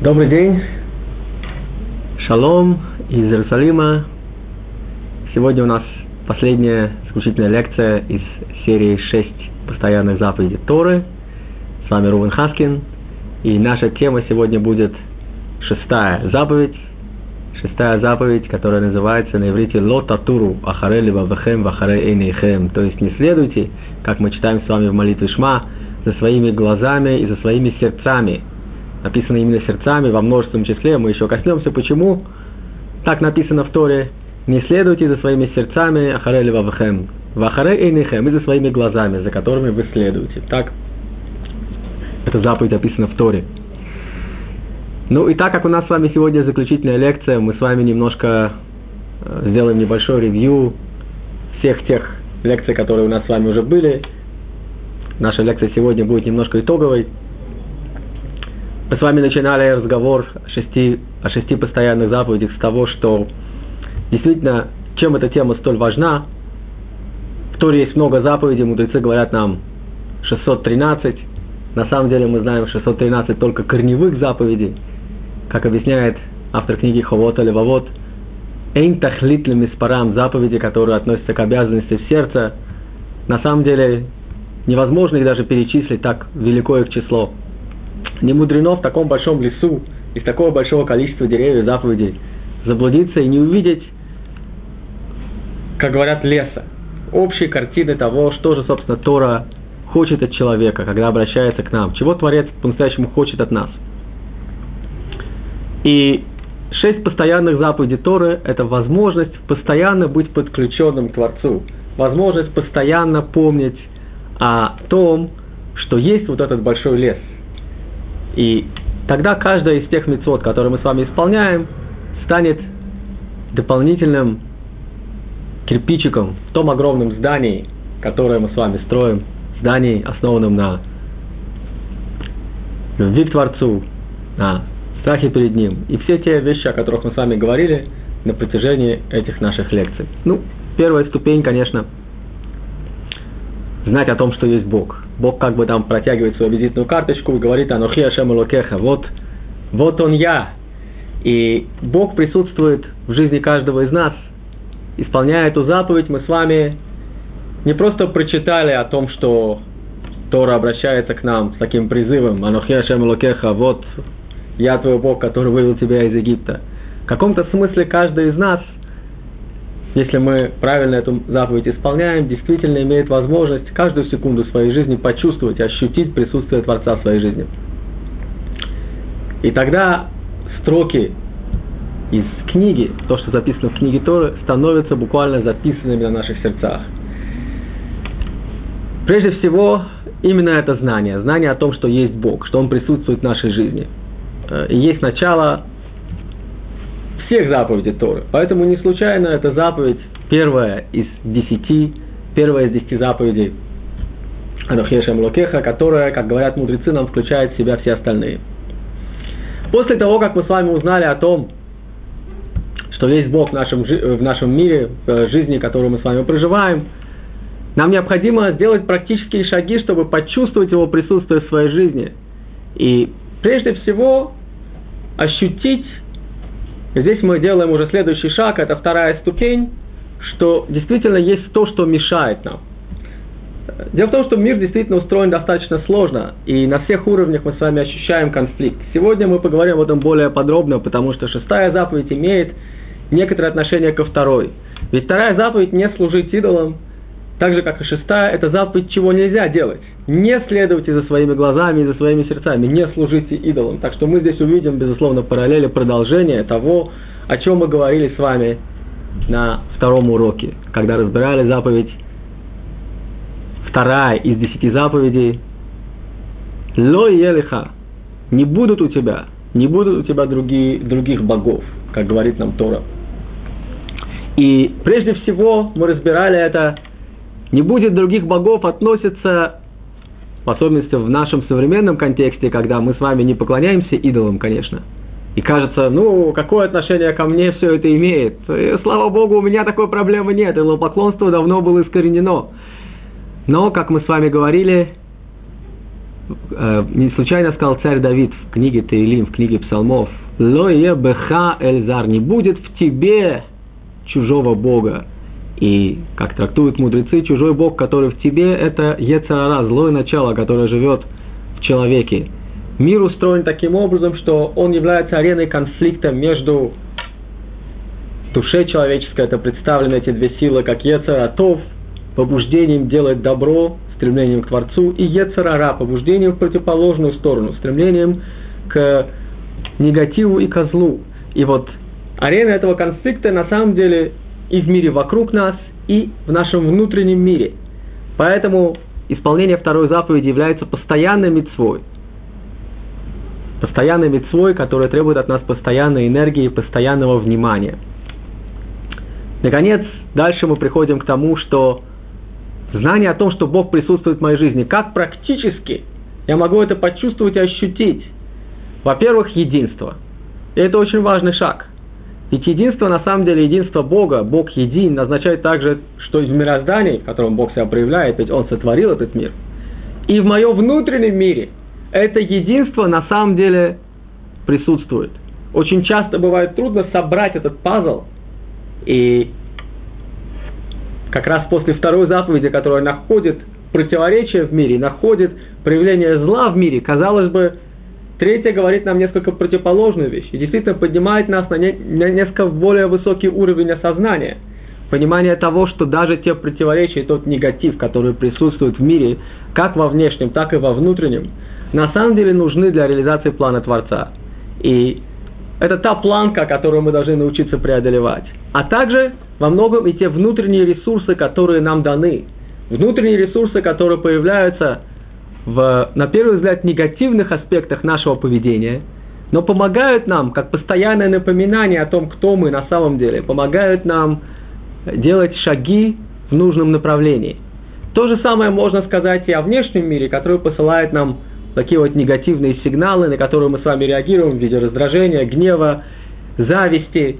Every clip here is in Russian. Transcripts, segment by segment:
Добрый день. Шалом из Иерусалима. Сегодня у нас последняя исключительная лекция из серии «Шесть постоянных заповедей Торы». С вами Рувен Хаскин. И наша тема сегодня будет шестая заповедь. Шестая заповедь, которая называется на иврите «Ло татуру ахаре либо вахем вахаре эйнейхем». То есть не следуйте, как мы читаем с вами в молитве Шма, за своими глазами и за своими сердцами – написано именно сердцами во множественном числе, мы еще коснемся, почему так написано в Торе, не следуйте за своими сердцами ахаре или вавхем, вахаре эйнихем, и за своими глазами, за которыми вы следуете. Так, эта заповедь описана в Торе. Ну и так как у нас с вами сегодня заключительная лекция, мы с вами немножко э, сделаем небольшой ревью всех тех лекций, которые у нас с вами уже были. Наша лекция сегодня будет немножко итоговой, мы с вами начинали разговор о шести, о шести постоянных заповедях с того, что действительно, чем эта тема столь важна. В Торе есть много заповедей, мудрецы говорят нам 613. На самом деле мы знаем 613 только корневых заповедей, как объясняет автор книги Ховот или Вавот. Эйн тахлит миспарам заповеди, которые относятся к обязанности в сердце. На самом деле невозможно их даже перечислить, так велико их число. Не мудрено в таком большом лесу, из такого большого количества деревьев, заповедей, заблудиться и не увидеть, как говорят, леса, общей картины того, что же, собственно, Тора хочет от человека, когда обращается к нам, чего Творец по-настоящему хочет от нас. И шесть постоянных заповедей Торы – это возможность постоянно быть подключенным к Творцу, возможность постоянно помнить о том, что есть вот этот большой лес – и тогда каждая из тех мецвод, которые мы с вами исполняем, станет дополнительным кирпичиком в том огромном здании, которое мы с вами строим, здании, основанном на любви к Творцу, на страхе перед Ним. И все те вещи, о которых мы с вами говорили на протяжении этих наших лекций. Ну, первая ступень, конечно, знать о том, что есть Бог – Бог как бы там протягивает свою визитную карточку и говорит «Анухи Ашем Локеха», вот, вот он я. И Бог присутствует в жизни каждого из нас. Исполняя эту заповедь, мы с вами не просто прочитали о том, что Тора обращается к нам с таким призывом «Анухи Ашем Локеха», вот я твой Бог, который вывел тебя из Египта. В каком-то смысле каждый из нас – если мы правильно эту заповедь исполняем, действительно имеет возможность каждую секунду своей жизни почувствовать, ощутить присутствие Творца в своей жизни. И тогда строки из книги, то, что записано в книге Торы, становятся буквально записанными на наших сердцах. Прежде всего, именно это знание, знание о том, что есть Бог, что Он присутствует в нашей жизни. Э, и есть начало всех заповедей Торы. Поэтому не случайно эта заповедь первая из десяти, первая из десяти заповедей Анухеша Млокеха, которая, как говорят мудрецы, нам включает в себя все остальные. После того, как мы с вами узнали о том, что есть Бог в нашем, в нашем мире, в жизни, которую мы с вами проживаем, нам необходимо сделать практические шаги, чтобы почувствовать его присутствие в своей жизни. И прежде всего ощутить здесь мы делаем уже следующий шаг, это вторая ступень, что действительно есть то, что мешает нам. Дело в том, что мир действительно устроен достаточно сложно, и на всех уровнях мы с вами ощущаем конфликт. Сегодня мы поговорим об этом более подробно, потому что шестая заповедь имеет некоторое отношение ко второй. Ведь вторая заповедь не служить идолам, так же, как и шестая, это заповедь, чего нельзя делать. Не следуйте за своими глазами и за своими сердцами, не служите идолам. Так что мы здесь увидим, безусловно, параллели продолжения того, о чем мы говорили с вами на втором уроке, когда разбирали заповедь вторая из десяти заповедей. Ло елиха, не будут у тебя, не будут у тебя другие, других богов, как говорит нам Тора. И прежде всего мы разбирали это не будет других богов относится, в особенности в нашем современном контексте, когда мы с вами не поклоняемся идолам, конечно. И кажется, ну, какое отношение ко мне все это имеет? И, слава Богу, у меня такой проблемы нет, идолопоклонство давно было искоренено. Но, как мы с вами говорили, э, не случайно сказал царь Давид в книге Таилим, в книге Псалмов, «Лое беха эльзар» – «Не будет в тебе чужого Бога». И, как трактуют мудрецы, чужой Бог, который в тебе, это Ецарара, злое начало, которое живет в человеке. Мир устроен таким образом, что он является ареной конфликта между душе человеческой, это представлены эти две силы, как Ецаратов, побуждением делать добро, стремлением к Творцу, и Ецарара, побуждением в противоположную сторону, стремлением к негативу и козлу. И вот арена этого конфликта на самом деле и в мире вокруг нас, и в нашем внутреннем мире. Поэтому исполнение второй заповеди является постоянной мецвой. Постоянной мецвой, которая требует от нас постоянной энергии и постоянного внимания. Наконец, дальше мы приходим к тому, что знание о том, что Бог присутствует в моей жизни, как практически я могу это почувствовать и ощутить. Во-первых, единство. И это очень важный шаг. Ведь единство, на самом деле, единство Бога, Бог един, означает также, что в мироздании, в котором Бог себя проявляет, ведь Он сотворил этот мир, и в моем внутреннем мире это единство на самом деле присутствует. Очень часто бывает трудно собрать этот пазл, и как раз после второй заповеди, которая находит противоречие в мире, находит проявление зла в мире, казалось бы, третья говорит нам несколько противоположную вещь и действительно поднимает нас на, не, на несколько более высокий уровень осознания. Понимание того, что даже те противоречия, тот негатив, который присутствует в мире, как во внешнем, так и во внутреннем, на самом деле нужны для реализации плана Творца. И это та планка, которую мы должны научиться преодолевать. А также во многом и те внутренние ресурсы, которые нам даны. Внутренние ресурсы, которые появляются в, на первый взгляд, негативных аспектах нашего поведения, но помогают нам, как постоянное напоминание о том, кто мы на самом деле, помогают нам делать шаги в нужном направлении. То же самое можно сказать и о внешнем мире, который посылает нам такие вот негативные сигналы, на которые мы с вами реагируем в виде раздражения, гнева, зависти,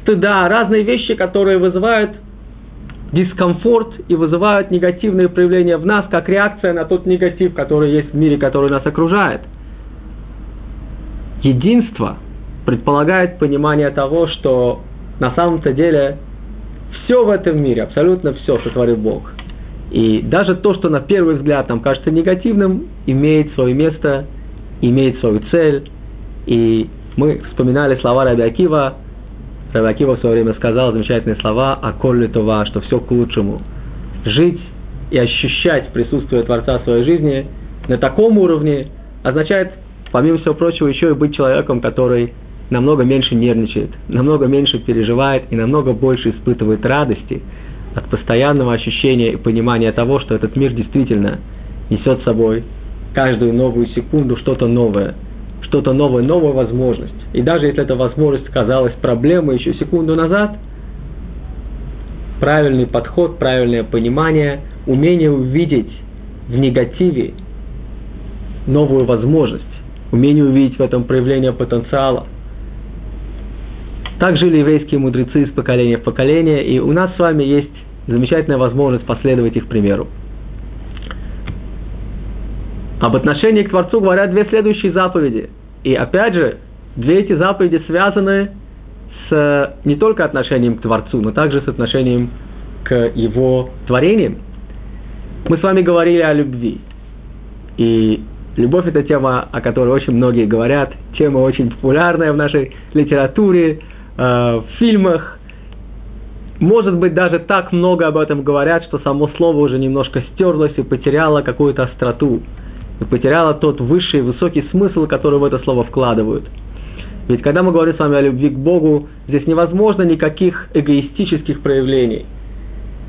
стыда, разные вещи, которые вызывают дискомфорт и вызывают негативные проявления в нас, как реакция на тот негатив, который есть в мире, который нас окружает. Единство предполагает понимание того, что на самом-то деле все в этом мире, абсолютно все сотворил Бог. И даже то, что на первый взгляд нам кажется негативным, имеет свое место, имеет свою цель. И мы вспоминали слова Раби Акива. Раби Акива в свое время сказал замечательные слова о колле това, что все к лучшему. Жить и ощущать присутствие Творца в своей жизни на таком уровне означает, помимо всего прочего, еще и быть человеком, который намного меньше нервничает, намного меньше переживает и намного больше испытывает радости – от постоянного ощущения и понимания того, что этот мир действительно несет с собой каждую новую секунду что-то новое, что-то новое, новая возможность. И даже если эта возможность казалась проблемой еще секунду назад, правильный подход, правильное понимание, умение увидеть в негативе новую возможность, умение увидеть в этом проявление потенциала. Так жили еврейские мудрецы из поколения в поколение, и у нас с вами есть замечательная возможность последовать их примеру. Об отношении к Творцу говорят две следующие заповеди. И опять же, две эти заповеди связаны с не только отношением к Творцу, но также с отношением к Его творениям. Мы с вами говорили о любви. И любовь – это тема, о которой очень многие говорят, тема очень популярная в нашей литературе, э, в фильмах, может быть, даже так много об этом говорят, что само слово уже немножко стерлось и потеряло какую-то остроту, потеряло тот высший, высокий смысл, который в это слово вкладывают. Ведь когда мы говорим с вами о любви к Богу, здесь невозможно никаких эгоистических проявлений.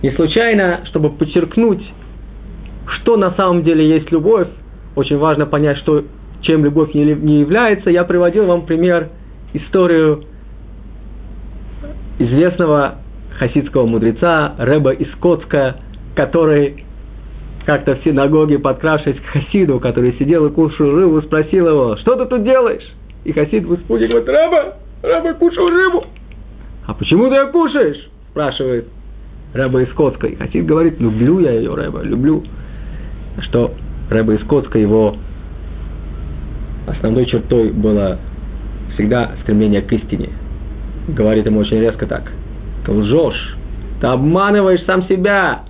Не случайно, чтобы подчеркнуть, что на самом деле есть любовь, очень важно понять, что, чем любовь не, не является, я приводил вам пример, историю известного хасидского мудреца Рэба из Коцка, который как-то в синагоге, подкравшись к хасиду, который сидел и кушал рыбу, спросил его, что ты тут делаешь? И хасид в испуге говорит, Рэба, Рэба, кушал рыбу. А почему ты ее кушаешь? Спрашивает Рэба из Коцка. И хасид говорит, люблю я ее, Рэба, люблю. Что Рэба из Коцка, его основной чертой было всегда стремление к истине. Говорит ему очень резко так. Ты лжешь, ты обманываешь сам себя.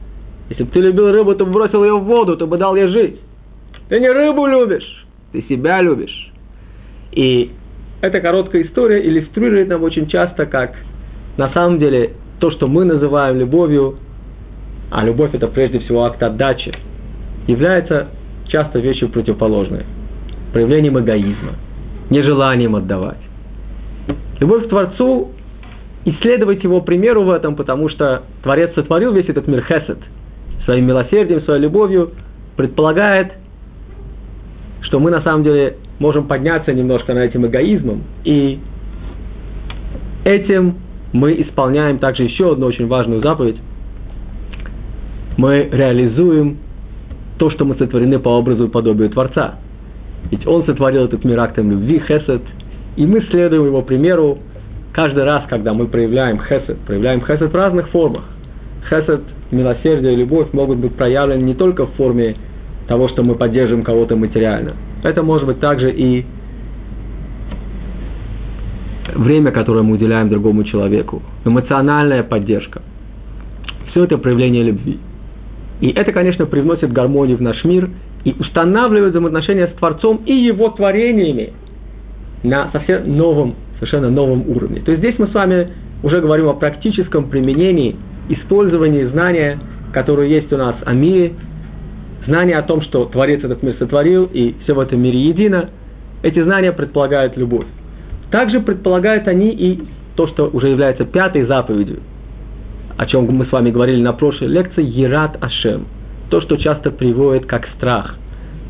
Если бы ты любил рыбу, то бросил ее в воду, то бы дал ей жить. Ты не рыбу любишь, ты себя любишь. И эта короткая история иллюстрирует нам очень часто, как на самом деле то, что мы называем любовью, а любовь это прежде всего акт отдачи, является часто вещью противоположной, проявлением эгоизма, нежеланием отдавать. Любовь к Творцу, исследовать его примеру в этом, потому что Творец сотворил весь этот мир хесед, своим милосердием, своей любовью, предполагает, что мы на самом деле можем подняться немножко над этим эгоизмом, и этим мы исполняем также еще одну очень важную заповедь. Мы реализуем то, что мы сотворены по образу и подобию Творца. Ведь Он сотворил этот мир актом любви, хесед, и мы следуем его примеру каждый раз, когда мы проявляем хесед. Проявляем хесед в разных формах. Хесед, милосердие любовь могут быть проявлены не только в форме того, что мы поддерживаем кого-то материально. Это может быть также и время, которое мы уделяем другому человеку, эмоциональная поддержка. Все это проявление любви. И это, конечно, привносит гармонию в наш мир и устанавливает взаимоотношения с Творцом и его творениями на совсем новом, совершенно новом уровне. То есть здесь мы с вами уже говорим о практическом применении, использовании знания, которое есть у нас о мире, знания о том, что Творец этот мир сотворил и все в этом мире едино, эти знания предполагают любовь. Также предполагают они и то, что уже является пятой заповедью, о чем мы с вами говорили на прошлой лекции, Ерат Ашем. То, что часто приводит как страх.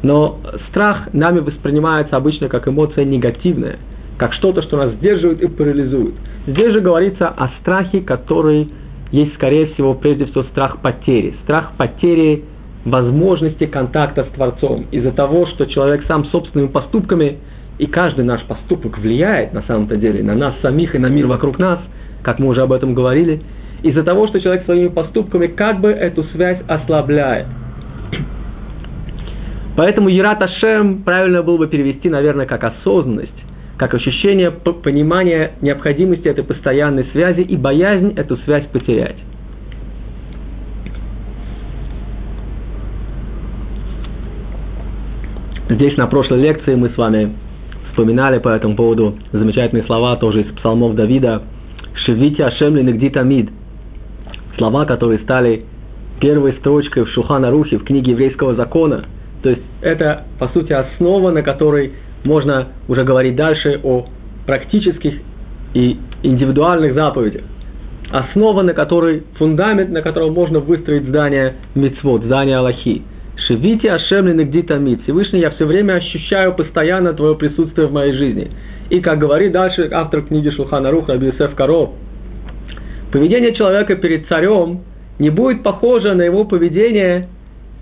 Но страх нами воспринимается обычно как эмоция негативная, как что-то, что нас сдерживает и парализует. Здесь же говорится о страхе, который есть, скорее всего, прежде всего страх потери. Страх потери возможности контакта с Творцом. Из-за того, что человек сам собственными поступками и каждый наш поступок влияет на самом-то деле на нас самих и на мир вокруг нас, как мы уже об этом говорили, из-за того, что человек своими поступками как бы эту связь ослабляет. Поэтому Ерат Ашем правильно было бы перевести, наверное, как осознанность, как ощущение понимания необходимости этой постоянной связи и боязнь эту связь потерять. Здесь на прошлой лекции мы с вами вспоминали по этому поводу замечательные слова тоже из псалмов Давида. «Шевите Ашем тамид». Слова, которые стали первой строчкой в Шухана Рухе, в книге еврейского закона. То есть это, по сути, основа, на которой можно уже говорить дальше о практических и индивидуальных заповедях. Основа, на которой, фундамент, на котором можно выстроить здание мицвод, здание Аллахи – Шевити Ашем Нигди Тамид. Всевышний, я все время ощущаю постоянно твое присутствие в моей жизни. И, как говорит дальше автор книги Шулхана Руха Абиусеф Каро, поведение человека перед царем не будет похоже на его поведение,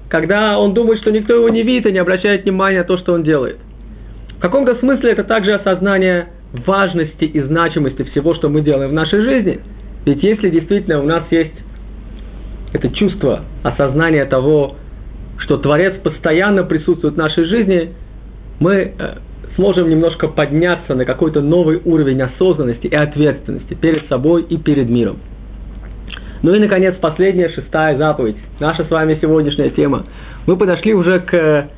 когда он думает, что никто его не видит и не обращает внимания на то, что он делает. В каком-то смысле это также осознание важности и значимости всего, что мы делаем в нашей жизни. Ведь если действительно у нас есть это чувство, осознание того, что Творец постоянно присутствует в нашей жизни, мы э, сможем немножко подняться на какой-то новый уровень осознанности и ответственности перед собой и перед миром. Ну и, наконец, последняя, шестая заповедь. Наша с вами сегодняшняя тема. Мы подошли уже к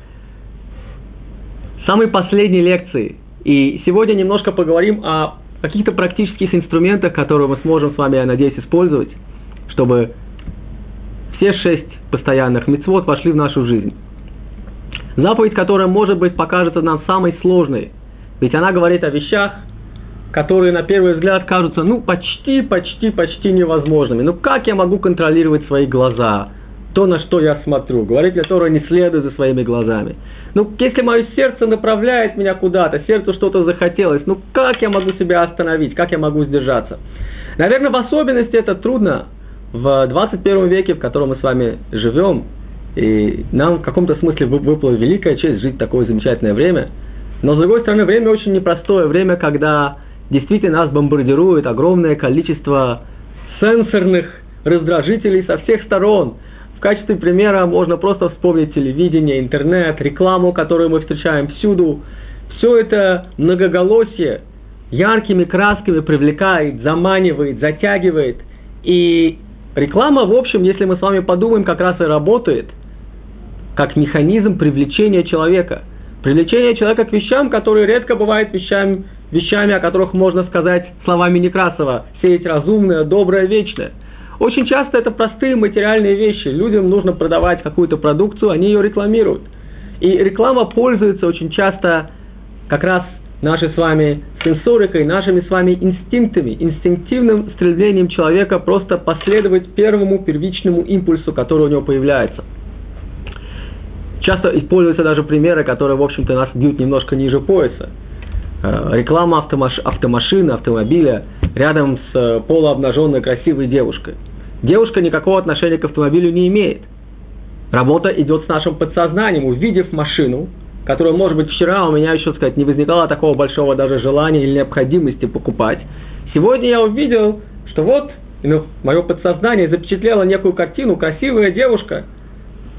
самой последней лекции. И сегодня немножко поговорим о каких-то практических инструментах, которые мы сможем с вами, я надеюсь, использовать, чтобы все шесть постоянных мецвод вошли в нашу жизнь. Заповедь, которая, может быть, покажется нам самой сложной, ведь она говорит о вещах, которые на первый взгляд кажутся, ну, почти, почти, почти невозможными. Ну, как я могу контролировать свои глаза? То, на что я смотрю. Говорит для Тора, не следуй за своими глазами. Ну, если мое сердце направляет меня куда-то, сердцу что-то захотелось, ну, как я могу себя остановить? Как я могу сдержаться? Наверное, в особенности это трудно в 21 веке, в котором мы с вами живем, и нам в каком-то смысле выпала великая честь жить в такое замечательное время, но с другой стороны, время очень непростое, время, когда действительно нас бомбардирует огромное количество сенсорных раздражителей со всех сторон, В качестве примера можно просто вспомнить телевидение, интернет, рекламу, которую мы встречаем всюду. Все это многоголосие яркими красками привлекает, заманивает, затягивает. И реклама, в общем, если мы с вами подумаем, как раз и работает как механизм привлечения человека. Привлечение человека к вещам, которые редко бывают вещами, вещами, о которых можно сказать словами Некрасова, сеять разумное, доброе, вечное. Очень часто это простые материальные вещи. Людям нужно продавать какую-то продукцию, они ее рекламируют. И реклама пользуется очень часто как раз нашей с вами сенсорикой, нашими с вами инстинктами, инстинктивным стремлением человека просто последовать первому первичному импульсу, который у него появляется. Часто используются даже примеры, которые, в общем-то, нас бьют немножко ниже пояса. Э, реклама автомаш... автомашины, автомобиля рядом с э, полуобнаженной красивой девушкой. Девушка никакого отношения к автомобилю не имеет. Работа идет с нашим подсознанием. Увидев машину, которую, может быть, вчера у меня еще, сказать, не возникало такого большого даже желания или необходимости покупать. Сегодня я увидел, что вот ну, мое подсознание запечатлело некую картину, красивая девушка –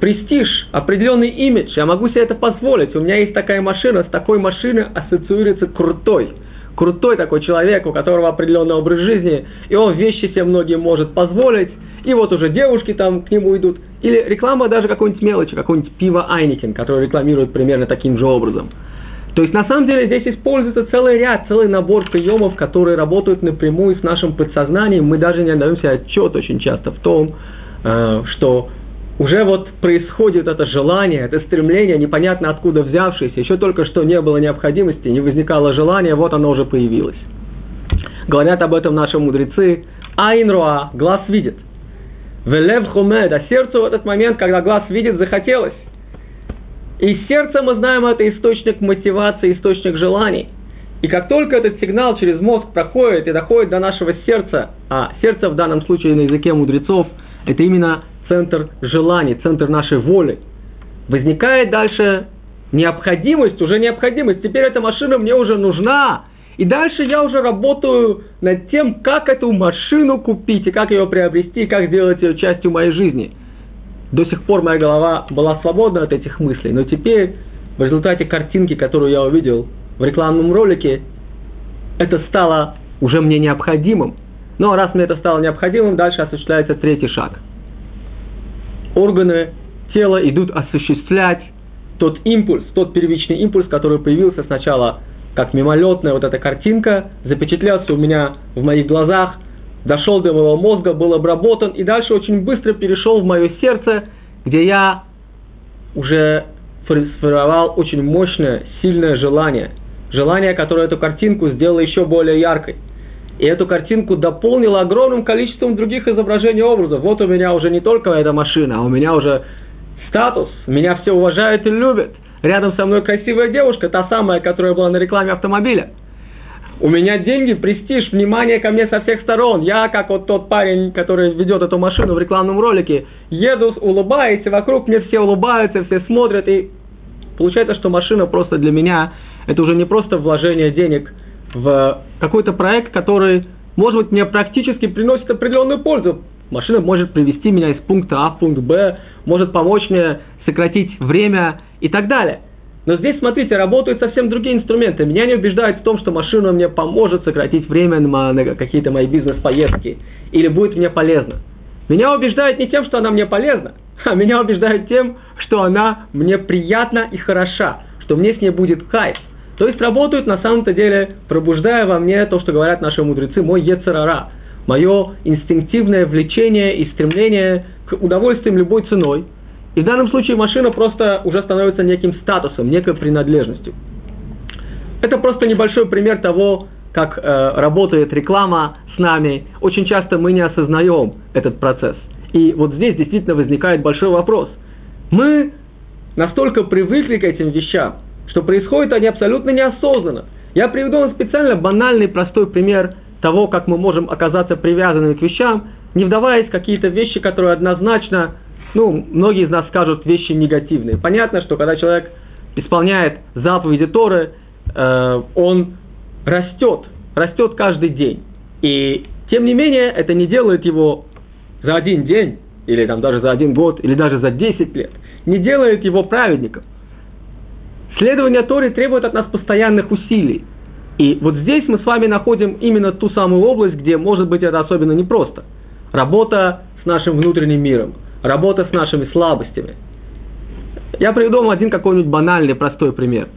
престиж, определенный имидж, я могу себе это позволить. У меня есть такая машина, с такой машиной ассоциируется крутой. Крутой такой человек, у которого определенный образ жизни, и он вещи себе многие может позволить, и вот уже девушки там к нему идут. Или реклама даже какой-нибудь мелочи, какой-нибудь пиво Айникин, который рекламирует примерно таким же образом. То есть на самом деле здесь используется целый ряд, целый набор приемов, которые работают напрямую с нашим подсознанием. Мы даже не отдаем себе отчет очень часто в том, э, что уже вот происходит это желание, это стремление, непонятно откуда взявшееся, еще только что не было необходимости, не возникало желания, вот оно уже появилось. Говорят об этом наши мудрецы. Айнруа, глаз видит. Велев хумед, а сердцу в этот момент, когда глаз видит, захотелось. И сердце, мы знаем, это источник мотивации, источник желаний. И как только этот сигнал через мозг проходит и доходит до нашего сердца, а сердце в данном случае на языке мудрецов, это именно центр желаний, центр нашей воли. Возникает дальше необходимость, уже необходимость. Теперь эта машина мне уже нужна. И дальше я уже работаю над тем, как эту машину купить, и как ее приобрести, и как сделать ее частью моей жизни. До сих пор моя голова была свободна от этих мыслей, но теперь в результате картинки, которую я увидел в рекламном ролике, это стало уже мне необходимым. Но раз мне это стало необходимым, дальше осуществляется третий шаг – органы тела идут осуществлять тот импульс, тот первичный импульс, который появился сначала как мимолетная вот эта картинка, запечатлелся у меня в моих глазах, дошел до моего мозга, был обработан и дальше очень быстро перешел в мое сердце, где я уже сформировал очень мощное, сильное желание. Желание, которое эту картинку сделало еще более яркой – и эту картинку дополнила огромным количеством других изображений образов. Вот у меня уже не только эта машина, а у меня уже статус, меня все уважают и любят. Рядом со мной красивая девушка, та самая, которая была на рекламе автомобиля. У меня деньги, престиж, внимание ко мне со всех сторон. Я, как вот тот парень, который ведет эту машину в рекламном ролике, еду, улыбаюсь, вокруг мне все улыбаются, все смотрят, и получается, что машина просто для меня, это уже не просто вложение денег – в какой-то проект, который, может быть, мне практически приносит определенную пользу. Машина может привести меня из пункта А в пункт Б, может помочь мне сократить время и так далее. Но здесь, смотрите, работают совсем другие инструменты. Меня не убеждают в том, что машина мне поможет сократить время на какие-то мои бизнес-поездки или будет мне полезна. Меня убеждает не тем, что она мне полезна, а меня убеждает тем, что она мне приятна и хороша, что мне с ней будет кайф. То есть работают на самом-то деле, пробуждая во мне то, что говорят наши мудрецы, мой ецерара, мое инстинктивное влечение и стремление к удовольствиям любой ценой. И в данном случае машина просто уже становится неким статусом, некой принадлежностью. Это просто небольшой пример того, как э, работает реклама с нами. Очень часто мы не осознаем этот процесс. И вот здесь действительно возникает большой вопрос. Мы настолько привыкли к этим вещам, что происходят они абсолютно неосознанно. Я приведу вам специально банальный простой пример того, как мы можем оказаться привязанными к вещам, не вдаваясь в какие-то вещи, которые однозначно, ну, многие из нас скажут вещи негативные. Понятно, что когда человек исполняет заповеди Торы, э, он растет, растет каждый день. И тем не менее, это не делает его за один день или там даже за один год, или даже за 10 лет, не делает его праведником. Следование Торе требует от нас постоянных усилий. И вот здесь мы с вами находим именно ту самую область, где, может быть, это особенно непросто. Работа с нашим внутренним миром, работа с нашими слабостями. Я приведу вам один какой-нибудь банальный, простой пример.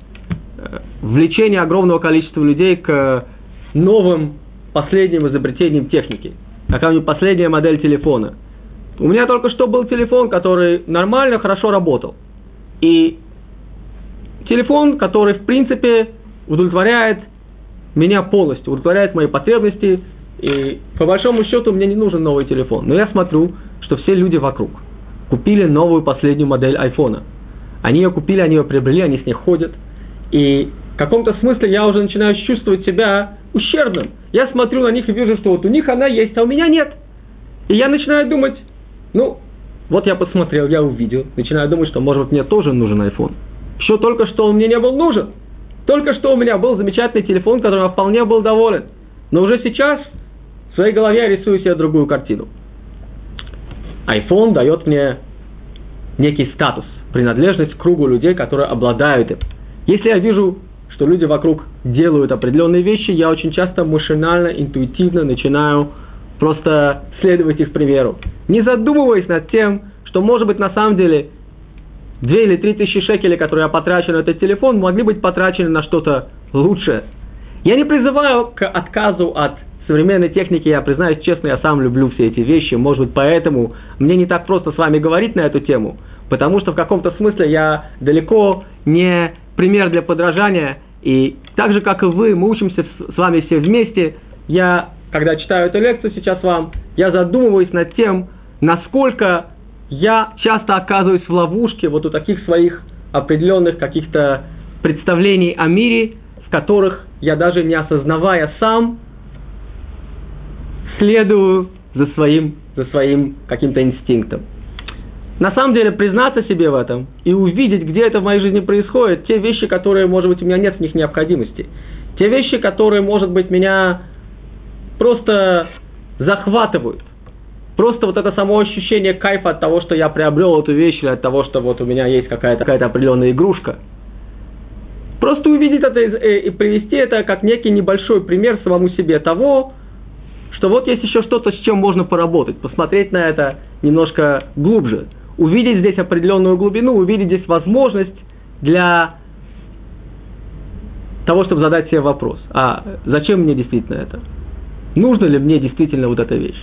Э, влечение огромного количества людей к новым последним изобретениям техники. Какая-нибудь последняя модель телефона. У меня только что был телефон, который нормально, хорошо работал. И телефон, который, в принципе, удовлетворяет меня полностью, удовлетворяет мои потребности, и по большому счету мне не нужен новый телефон. Но я смотрю, что все люди вокруг купили новую последнюю модель айфона. Они ее купили, они ее приобрели, они с ней ходят. И в каком-то смысле я уже начинаю чувствовать себя ущербным. Я смотрю на них и вижу, что вот у них она есть, а у меня нет. И я начинаю думать, ну, вот я посмотрел, я увидел, начинаю думать, что может мне тоже нужен iPhone. Еще только что он мне не был нужен. Только что у меня был замечательный телефон, которым я вполне был доволен. Но уже сейчас в своей голове я рисую себе другую картину. iPhone дает мне некий статус, принадлежность к кругу людей, которые обладают им. Если я вижу, что люди вокруг делают определенные вещи, я очень часто машинально, интуитивно начинаю просто следовать их примеру. Не задумываясь над тем, что, может быть, на самом деле две или три тысячи шекелей, которые я потрачу на этот телефон, могли быть потрачены на что-то лучшее. Я не призываю к отказу от современной техники, я признаюсь честно, я сам люблю все эти вещи, может быть, поэтому мне не так просто с вами говорить на эту тему, потому что в каком-то смысле я далеко не пример для подражания, и так же, как и вы, мы учимся с вами все вместе, я, когда читаю эту лекцию сейчас вам, я задумываюсь над тем, насколько я часто оказываюсь в ловушке вот у таких своих определенных каких-то представлений о мире, в которых я даже не осознавая сам, следую за своим, за своим каким-то инстинктом. На самом деле признаться себе в этом и увидеть, где это в моей жизни происходит, те вещи, которые, может быть, у меня нет в них необходимости, те вещи, которые, может быть, меня просто захватывают, Просто вот это само ощущение кайфа от того, что я приобрел эту вещь, или от того, что вот у меня есть какая-то какая определенная игрушка. Просто увидеть это и привести это как некий небольшой пример самому себе того, что вот есть еще что-то, с чем можно поработать, посмотреть на это немножко глубже, увидеть здесь определенную глубину, увидеть здесь возможность для того, чтобы задать себе вопрос, а зачем мне действительно это? Нужно ли мне действительно вот эта вещь?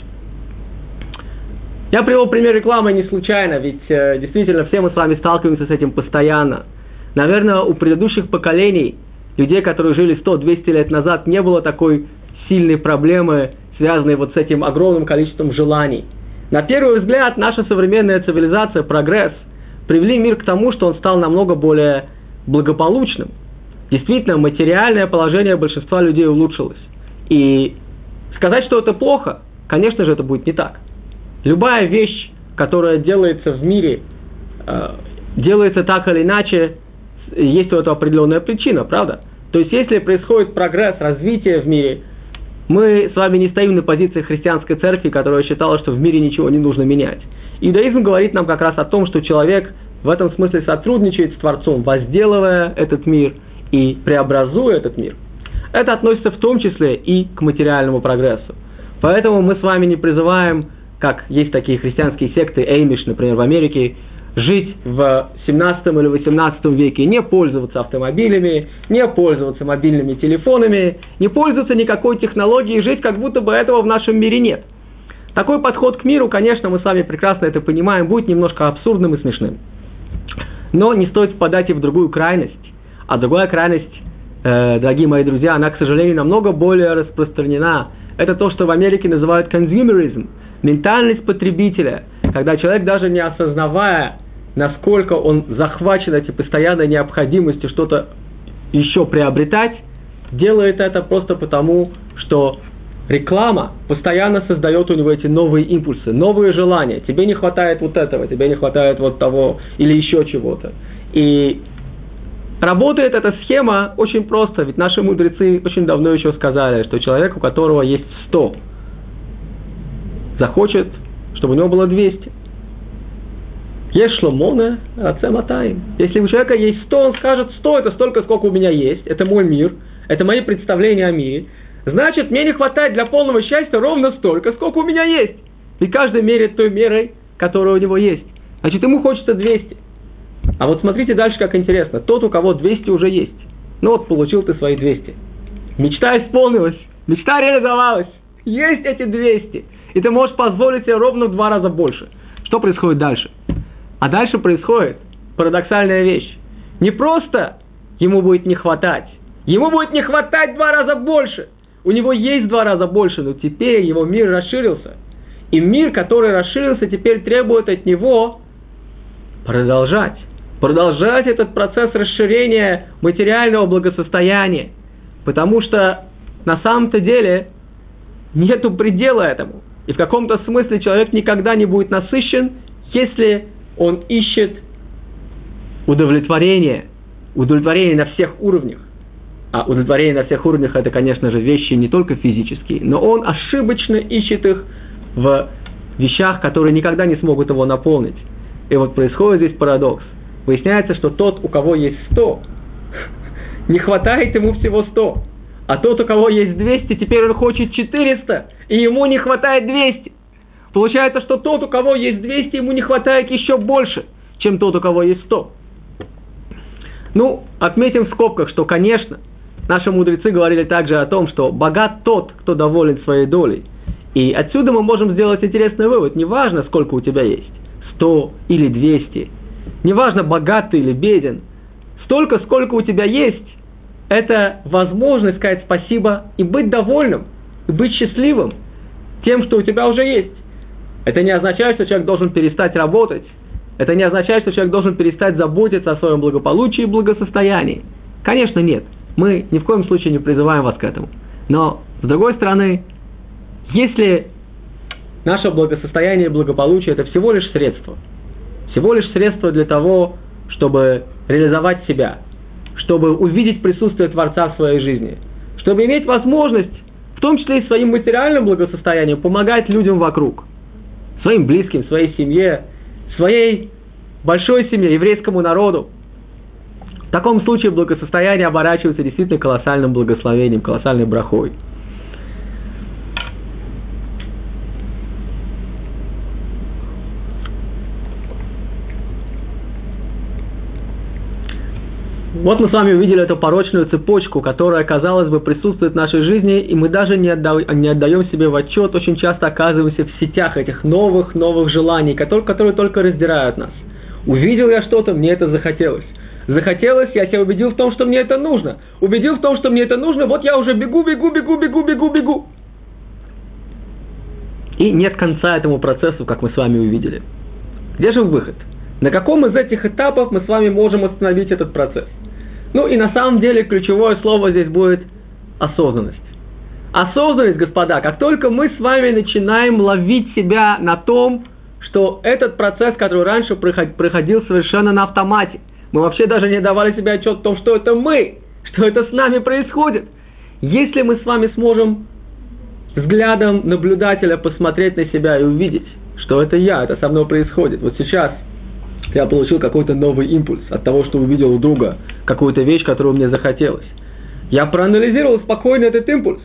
Я привел пример рекламы не случайно, ведь э, действительно все мы с вами сталкиваемся с этим постоянно. Наверное, у предыдущих поколений, людей, которые жили 100-200 лет назад, не было такой сильной проблемы, связанной вот с этим огромным количеством желаний. На первый взгляд, наша современная цивилизация, прогресс, привели мир к тому, что он стал намного более благополучным. Действительно, материальное положение большинства людей улучшилось. И сказать, что это плохо, конечно же, это будет не так. Любая вещь, которая делается в мире, э, делается так или иначе, есть у этого определенная причина, правда? То есть, если происходит прогресс, развитие в мире, мы с вами не стоим на позиции христианской церкви, которая считала, что в мире ничего не нужно менять. Иудаизм говорит нам как раз о том, что человек в этом смысле сотрудничает с Творцом, возделывая этот мир и преобразуя этот мир. Это относится в том числе и к материальному прогрессу. Поэтому мы с вами не призываем как есть такие христианские секты, Эймиш, например, в Америке, жить в 17 или 18 веке, не пользоваться автомобилями, не пользоваться мобильными телефонами, не пользоваться никакой технологией, жить как будто бы этого в нашем мире нет. Такой подход к миру, конечно, мы с вами прекрасно это понимаем, будет немножко абсурдным и смешным. Но не стоит впадать и в другую крайность. А другая крайность, э, дорогие мои друзья, она, к сожалению, намного более распространена. Это то, что в Америке называют консюмеризм – ментальность потребителя, когда человек даже не осознавая, насколько он захвачен этой постоянной необходимостью что-то еще приобретать, делает это просто потому, что реклама постоянно создает у него эти новые импульсы, новые желания. Тебе не хватает вот этого, тебе не хватает вот того или еще чего-то. И работает эта схема очень просто, ведь наши мудрецы очень давно еще сказали, что человек, у которого есть 100 захочет, чтобы у него было 200. Есть шломона, ацематаем. Если у человека есть 100, он скажет 100, это столько, сколько у меня есть, это мой мир, это мои представления о мире. Значит, мне не хватает для полного счастья ровно столько, сколько у меня есть. И каждый меряет той мерой, которая у него есть. Значит, ему хочется 200. А вот смотрите дальше, как интересно. Тот, у кого 200 уже есть. Ну вот, получил ты свои 200. Мечта исполнилась. Мечта реализовалась. Есть эти 200. И ты можешь позволить себе ровно в два раза больше. Что происходит дальше? А дальше происходит парадоксальная вещь. Не просто ему будет не хватать. Ему будет не хватать в два раза больше. У него есть в два раза больше, но теперь его мир расширился. И мир, который расширился, теперь требует от него продолжать. Продолжать этот процесс расширения материального благосостояния. Потому что на самом-то деле нету предела этому. И в каком-то смысле человек никогда не будет насыщен, если он ищет удовлетворение. Удовлетворение на всех уровнях. А удовлетворение на всех уровнях это, конечно же, вещи не только физические, но он ошибочно ищет их в вещах, которые никогда не смогут его наполнить. И вот происходит здесь парадокс. Выясняется, что тот, у кого есть 100, не хватает ему всего 100. А тот, у кого есть 200, теперь он хочет 400, и ему не хватает 200. Получается, что тот, у кого есть 200, ему не хватает еще больше, чем тот, у кого есть 100. Ну, отметим в скобках, что, конечно, наши мудрецы говорили также о том, что богат тот, кто доволен своей долей. И отсюда мы можем сделать интересный вывод. Неважно, сколько у тебя есть, 100 или 200, неважно, богат ты или беден, столько, сколько у тебя есть, это возможность сказать спасибо и быть довольным, быть счастливым тем, что у тебя уже есть. Это не означает, что человек должен перестать работать. Это не означает, что человек должен перестать заботиться о своем благополучии и благосостоянии. Конечно, нет. Мы ни в коем случае не призываем вас к этому. Но, с другой стороны, если наше благосостояние и благополучие – это всего лишь средство, всего лишь средство для того, чтобы реализовать себя, чтобы увидеть присутствие Творца в своей жизни, чтобы иметь возможность, в том числе и своим материальным благосостоянием, помогать людям вокруг, своим близким, своей семье, своей большой семье, еврейскому народу. В таком случае благосостояние оборачивается действительно колоссальным благословением, колоссальной брахой. Вот мы с вами увидели эту порочную цепочку, которая, казалось бы, присутствует в нашей жизни, и мы даже не, отда- не отдаем себе в отчет, очень часто оказываемся в сетях этих новых-новых желаний, которые, которые только раздирают нас. Увидел я что-то, мне это захотелось. Захотелось, я себя убедил в том, что мне это нужно. Убедил в том, что мне это нужно, вот я уже бегу, бегу, бегу, бегу, бегу, бегу. И нет конца этому процессу, как мы с вами увидели. Где же выход? На каком из этих этапов мы с вами можем остановить этот процесс? Ну и на самом деле ключевое слово здесь будет осознанность. Осознанность, господа, как только мы с вами начинаем ловить себя на том, что этот процесс, который раньше проходил совершенно на автомате, мы вообще даже не давали себе отчет в том, что это мы, что это с нами происходит. Если мы с вами сможем взглядом наблюдателя посмотреть на себя и увидеть, что это я, это со мной происходит. Вот сейчас я получил какой-то новый импульс от того, что увидел у друга какую-то вещь, которую мне захотелось. Я проанализировал спокойно этот импульс.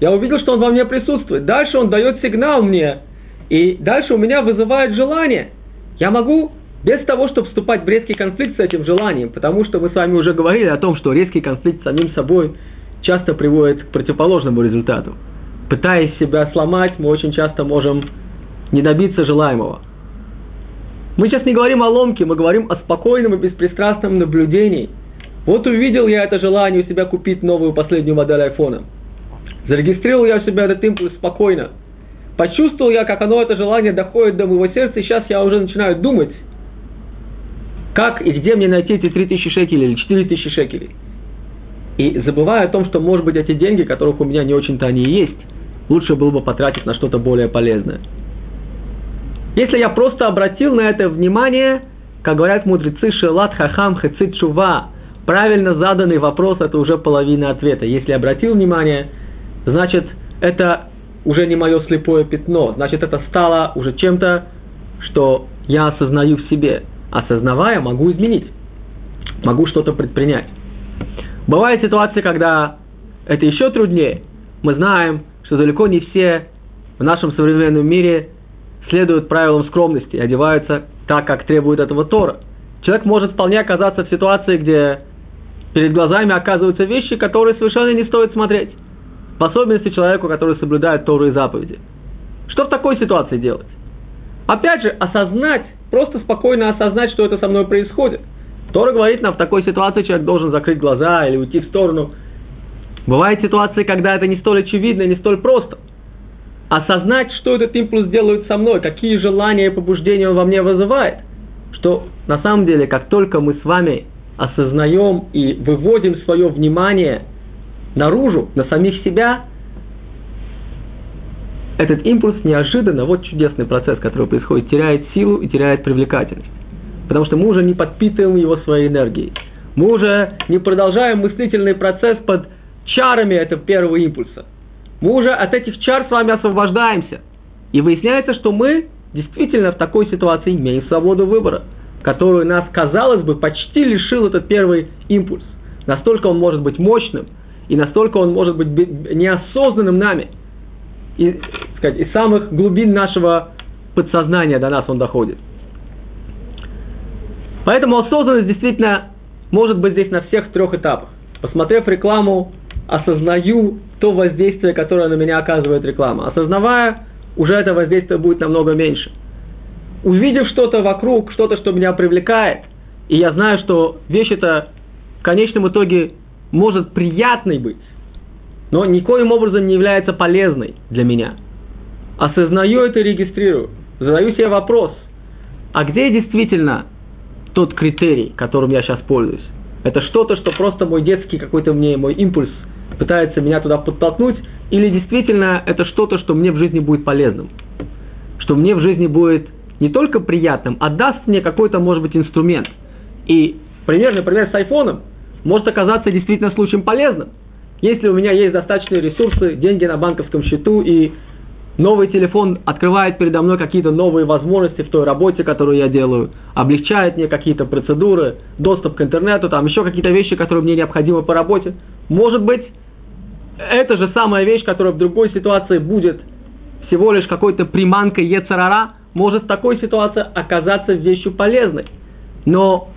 Я увидел, что он во мне присутствует. Дальше он дает сигнал мне. И дальше у меня вызывает желание. Я могу без того, чтобы вступать в резкий конфликт с этим желанием, потому что мы с вами уже говорили о том, что резкий конфликт с самим собой часто приводит к противоположному результату. Пытаясь себя сломать, мы очень часто можем не добиться желаемого. Мы сейчас не говорим о ломке, мы говорим о спокойном и беспристрастном наблюдении. Вот увидел я это желание у себя купить новую последнюю модель айфона. Зарегистрировал я у себя этот импульс спокойно. Почувствовал я, как оно, это желание, доходит до моего сердца, и сейчас я уже начинаю думать, как и где мне найти эти 3000 шекелей или 4000 шекелей. И забывая о том, что, может быть, эти деньги, которых у меня не очень-то они и есть, лучше было бы потратить на что-то более полезное. Если я просто обратил на это внимание, как говорят мудрецы, шелат хахам хецит чува, правильно заданный вопрос – это уже половина ответа. Если обратил внимание, значит, это уже не мое слепое пятно, значит, это стало уже чем-то, что я осознаю в себе. Осознавая, могу изменить. Могу что-то предпринять. Бывают ситуации, когда это еще труднее. Мы знаем, что далеко не все в нашем современном мире следуют правилам скромности одеваются так, как требует этого Тора. Человек может вполне оказаться в ситуации, где перед глазами оказываются вещи, которые совершенно не стоит смотреть. В особенности человеку, который соблюдает Тору и заповеди. Что в такой ситуации делать? Опять же, осознать, просто спокойно осознать, что это со мной происходит. Тора говорит нам, в такой ситуации человек должен закрыть глаза или уйти в сторону. Бывают ситуации, когда это не столь очевидно, не столь просто. Осознать, что этот импульс делает со мной, какие желания и побуждения он во мне вызывает. Что на самом деле, как только мы с вами осознаем и выводим свое внимание наружу, на самих себя, этот импульс неожиданно, вот чудесный процесс, который происходит, теряет силу и теряет привлекательность. Потому что мы уже не подпитываем его своей энергией. Мы уже не продолжаем мыслительный процесс под чарами этого первого импульса. Мы уже от этих чар с вами освобождаемся. И выясняется, что мы действительно в такой ситуации имеем свободу выбора, которую нас, казалось бы, почти лишил этот первый импульс. Настолько он может быть мощным, и настолько он может быть неосознанным нами. И, сказать, из самых глубин нашего подсознания до нас он доходит. Поэтому осознанность действительно может быть здесь на всех трех этапах. Посмотрев рекламу, осознаю то воздействие, которое на меня оказывает реклама. Осознавая, уже это воздействие будет намного меньше. Увидев что-то вокруг, что-то, что меня привлекает, и я знаю, что вещь эта в конечном итоге может приятной быть, но никоим образом не является полезной для меня. Осознаю это и регистрирую. Задаю себе вопрос, а где действительно тот критерий, которым я сейчас пользуюсь? Это что-то, что просто мой детский какой-то мне, мой импульс пытается меня туда подтолкнуть, или действительно это что-то, что мне в жизни будет полезным? Что мне в жизни будет не только приятным, а даст мне какой-то, может быть, инструмент. И пример, например, с айфоном может оказаться действительно случаем полезным. Если у меня есть достаточные ресурсы, деньги на банковском счету и Новый телефон открывает передо мной какие-то новые возможности в той работе, которую я делаю, облегчает мне какие-то процедуры, доступ к интернету, там еще какие-то вещи, которые мне необходимы по работе. Может быть, это же самая вещь, которая в другой ситуации будет всего лишь какой-то приманкой Ецарара, может в такой ситуации оказаться вещью полезной. Но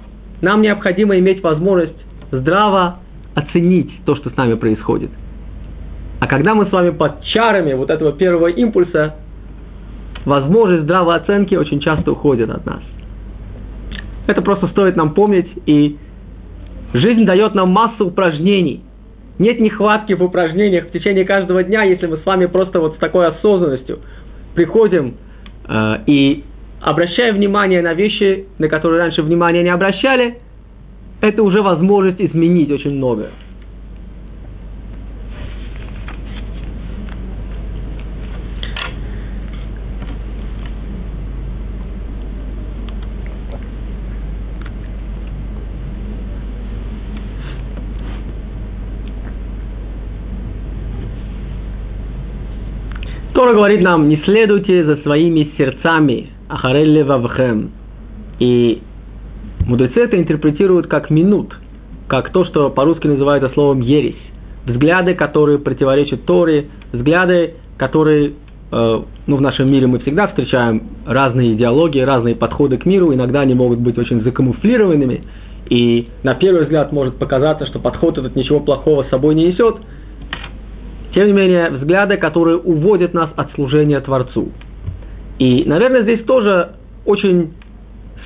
нам необходимо иметь возможность здраво оценить то, что с нами происходит – а когда мы с вами под чарами вот этого первого импульса, возможность здравой оценки очень часто уходит от нас. Это просто стоит нам помнить, и жизнь дает нам массу упражнений. Нет нехватки в упражнениях в течение каждого дня, если мы с вами просто вот с такой осознанностью приходим э, и обращаем внимание на вещи, на которые раньше внимания не обращали, это уже возможность изменить очень многое. Тора говорит нам, не следуйте за своими сердцами, ахарелле вавхем. И мудрецы это интерпретируют как минут, как то, что по-русски называется словом ересь. Взгляды, которые противоречат Торе, взгляды, которые э, ну, в нашем мире мы всегда встречаем разные идеологии, разные подходы к миру, иногда они могут быть очень закамуфлированными, и на первый взгляд может показаться, что подход этот ничего плохого с собой не несет, тем не менее, взгляды, которые уводят нас от служения Творцу. И, наверное, здесь тоже очень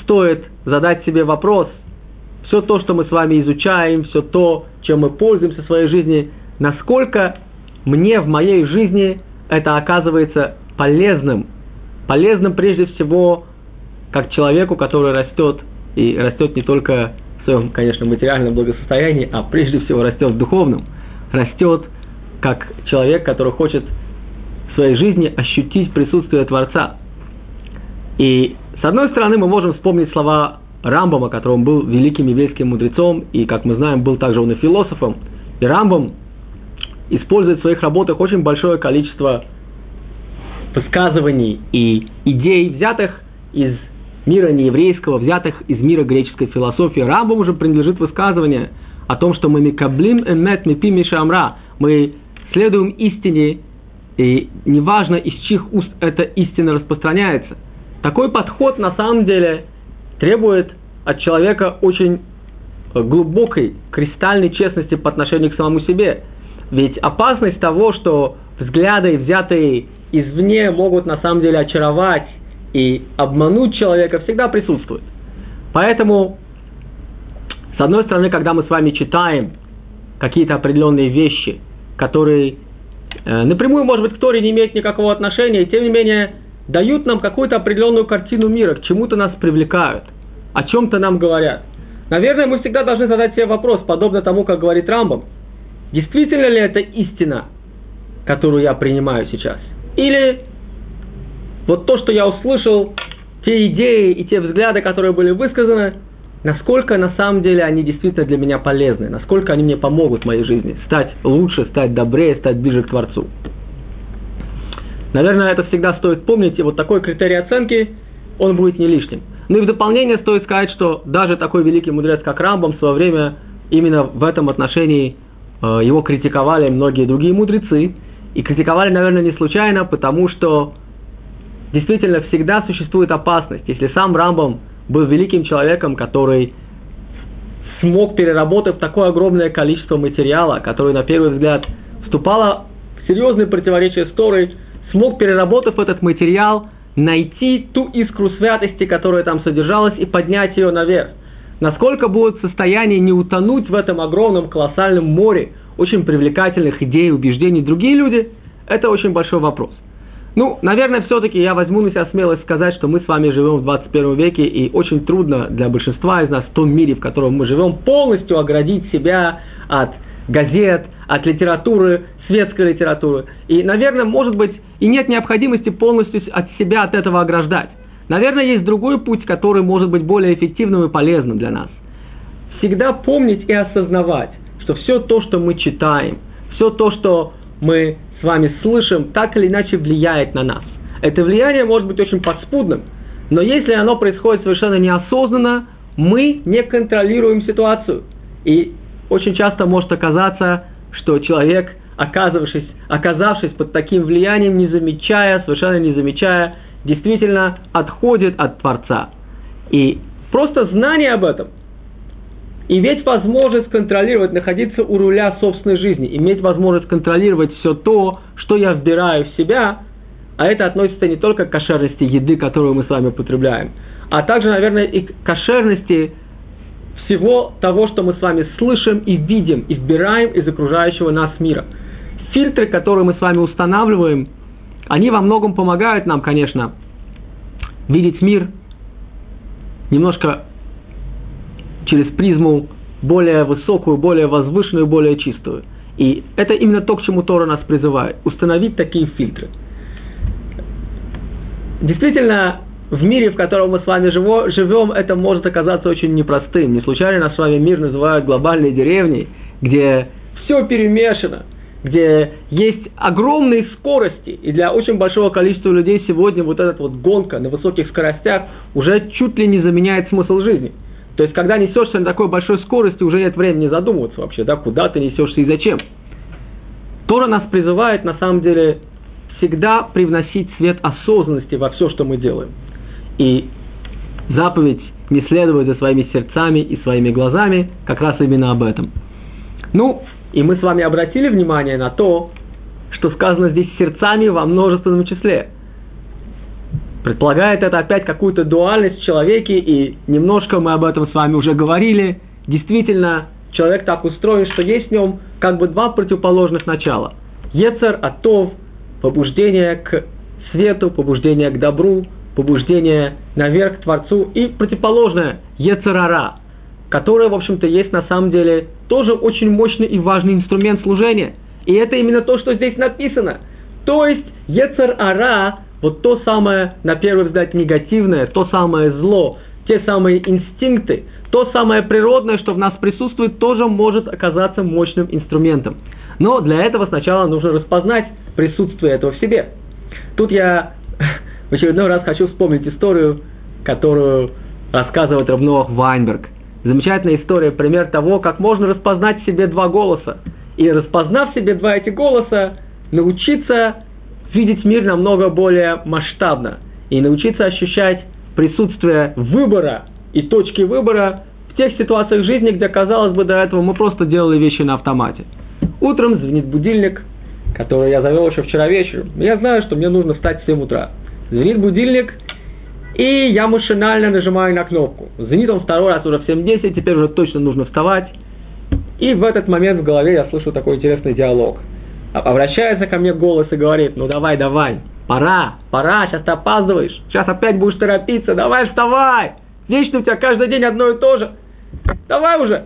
стоит задать себе вопрос, все то, что мы с вами изучаем, все то, чем мы пользуемся в своей жизни, насколько мне в моей жизни это оказывается полезным. Полезным прежде всего как человеку, который растет, и растет не только в своем, конечно, материальном благосостоянии, а прежде всего растет в духовном, растет – как человек, который хочет в своей жизни ощутить присутствие Творца. И с одной стороны мы можем вспомнить слова Рамбама, который он был великим еврейским мудрецом, и, как мы знаем, был также он и философом. И Рамбам использует в своих работах очень большое количество высказываний и идей, взятых из мира нееврейского, взятых из мира греческой философии. Рамбам уже принадлежит высказывание о том, что мы микаблим эмет мипи мишамра, мы следуем истине, и неважно, из чьих уст эта истина распространяется. Такой подход на самом деле требует от человека очень глубокой, кристальной честности по отношению к самому себе. Ведь опасность того, что взгляды, взятые извне, могут на самом деле очаровать и обмануть человека, всегда присутствует. Поэтому, с одной стороны, когда мы с вами читаем какие-то определенные вещи, которые э, напрямую, может быть, к Торе не имеют никакого отношения, и тем не менее дают нам какую-то определенную картину мира, к чему-то нас привлекают, о чем-то нам говорят. Наверное, мы всегда должны задать себе вопрос, подобно тому, как говорит Рамбам. Действительно ли это истина, которую я принимаю сейчас? Или вот то, что я услышал, те идеи и те взгляды, которые были высказаны, насколько на самом деле они действительно для меня полезны, насколько они мне помогут в моей жизни стать лучше, стать добрее, стать ближе к Творцу. Наверное, это всегда стоит помнить, и вот такой критерий оценки, он будет не лишним. Ну и в дополнение стоит сказать, что даже такой великий мудрец, как Рамбам, в свое время именно в этом отношении э, его критиковали многие другие мудрецы. И критиковали, наверное, не случайно, потому что действительно всегда существует опасность. Если сам Рамбам был великим человеком, который смог, переработав такое огромное количество материала, который на первый взгляд вступало в серьезные противоречия с Торой, смог, переработав этот материал, найти ту искру святости, которая там содержалась, и поднять ее наверх. Насколько будет в состоянии не утонуть в этом огромном колоссальном море очень привлекательных идей, убеждений другие люди, это очень большой вопрос. Ну, наверное, все-таки я возьму на себя смелость сказать, что мы с вами живем в 21 веке, и очень трудно для большинства из нас в том мире, в котором мы живем, полностью оградить себя от газет, от литературы, светской литературы. И, наверное, может быть, и нет необходимости полностью от себя от этого ограждать. Наверное, есть другой путь, который может быть более эффективным и полезным для нас. Всегда помнить и осознавать, что все то, что мы читаем, все то, что мы с вами слышим, так или иначе влияет на нас. Это влияние может быть очень подспудным, но если оно происходит совершенно неосознанно, мы не контролируем ситуацию. И очень часто может оказаться, что человек оказавшись, оказавшись под таким влиянием, не замечая, совершенно не замечая, действительно отходит от Творца. И просто знание об этом, иметь возможность контролировать, находиться у руля собственной жизни, иметь возможность контролировать все то, что я вбираю в себя, а это относится не только к кошерности еды, которую мы с вами употребляем, а также, наверное, и к кошерности всего того, что мы с вами слышим и видим, и вбираем из окружающего нас мира – фильтры, которые мы с вами устанавливаем, они во многом помогают нам, конечно, видеть мир немножко через призму более высокую, более возвышенную, более чистую. И это именно то, к чему Тора нас призывает. Установить такие фильтры. Действительно, в мире, в котором мы с вами живем, это может оказаться очень непростым. Не случайно нас с вами мир называют глобальной деревней, где все перемешано – где есть огромные скорости, и для очень большого количества людей сегодня вот эта вот гонка на высоких скоростях уже чуть ли не заменяет смысл жизни. То есть, когда несешься на такой большой скорости, уже нет времени задумываться вообще, да, куда ты несешься и зачем. Тора нас призывает, на самом деле, всегда привносить свет осознанности во все, что мы делаем. И заповедь не следовать за своими сердцами и своими глазами как раз именно об этом. Ну, и мы с вами обратили внимание на то, что сказано здесь сердцами во множественном числе. Предполагает это опять какую-то дуальность в человеке, и немножко мы об этом с вами уже говорили. Действительно, человек так устроен, что есть в нем как бы два противоположных начала. Ецер, Атов, побуждение к свету, побуждение к добру, побуждение наверх к Творцу, и противоположное Ецерара, которое, в общем-то, есть на самом деле тоже очень мощный и важный инструмент служения. И это именно то, что здесь написано. То есть, Ецер Ара, вот то самое, на первый взгляд, негативное, то самое зло, те самые инстинкты, то самое природное, что в нас присутствует, тоже может оказаться мощным инструментом. Но для этого сначала нужно распознать присутствие этого в себе. Тут я в очередной раз хочу вспомнить историю которую рассказывает Равноах Вайнберг. Замечательная история, пример того, как можно распознать в себе два голоса. И распознав в себе два эти голоса, научиться видеть мир намного более масштабно. И научиться ощущать присутствие выбора и точки выбора в тех ситуациях жизни, где, казалось бы, до этого мы просто делали вещи на автомате. Утром звонит будильник, который я завел еще вчера вечером. Я знаю, что мне нужно встать в 7 утра. Звонит будильник, и я машинально нажимаю на кнопку. Звонит он второй раз уже в 7.10, теперь уже точно нужно вставать. И в этот момент в голове я слышу такой интересный диалог. Обращается ко мне голос и говорит, ну давай, давай, пора, пора, сейчас ты опаздываешь, сейчас опять будешь торопиться, давай вставай, вечно у тебя каждый день одно и то же, давай уже.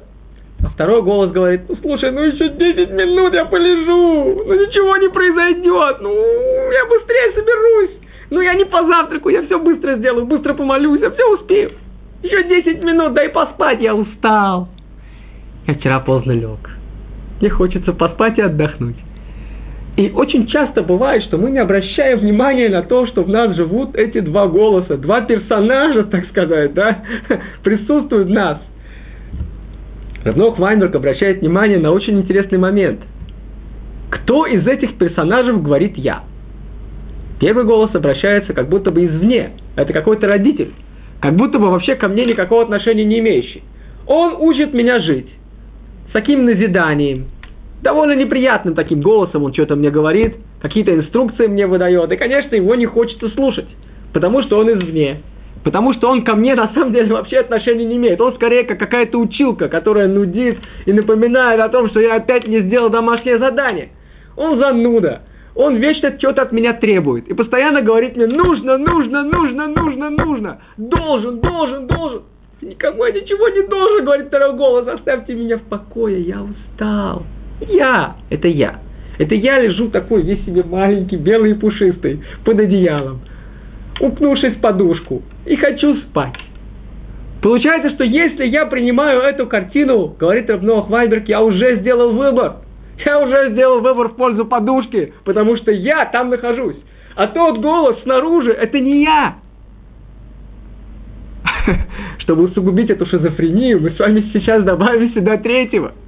А второй голос говорит, ну слушай, ну еще 10 минут я полежу, ну ничего не произойдет, ну я быстрее соберусь, ну я не позавтракаю, я все быстро сделаю, быстро помолюсь, я все успею. Еще 10 минут, дай поспать, я устал. Я вчера поздно лег. Мне хочется поспать и отдохнуть. И очень часто бывает, что мы не обращаем внимания на то, что в нас живут эти два голоса, два персонажа, так сказать, да, присутствуют в нас. Равнох Вайнберг обращает внимание на очень интересный момент. Кто из этих персонажей говорит «я»? Первый голос обращается как будто бы извне. Это какой-то родитель. Как будто бы вообще ко мне никакого отношения не имеющий. Он учит меня жить. С таким назиданием, довольно неприятным таким голосом он что-то мне говорит, какие-то инструкции мне выдает, и, конечно, его не хочется слушать, потому что он извне, потому что он ко мне на самом деле вообще отношения не имеет. Он скорее как какая-то училка, которая нудит и напоминает о том, что я опять не сделал домашнее задание. Он зануда. Он вечно что-то от меня требует. И постоянно говорит мне, нужно, нужно, нужно, нужно, нужно. Должен, должен, должен. Я ничего не должен, говорит второй голос. Оставьте меня в покое, я устал. Я, это я. Это я лежу такой весь себе маленький, белый и пушистый, под одеялом, упнувшись в подушку, и хочу спать. Получается, что если я принимаю эту картину, говорит Рабноах Вайберг, я уже сделал выбор. Я уже сделал выбор в пользу подушки, потому что я там нахожусь. А тот голос снаружи, это не я. Чтобы усугубить эту шизофрению, мы с вами сейчас добавим сюда третьего –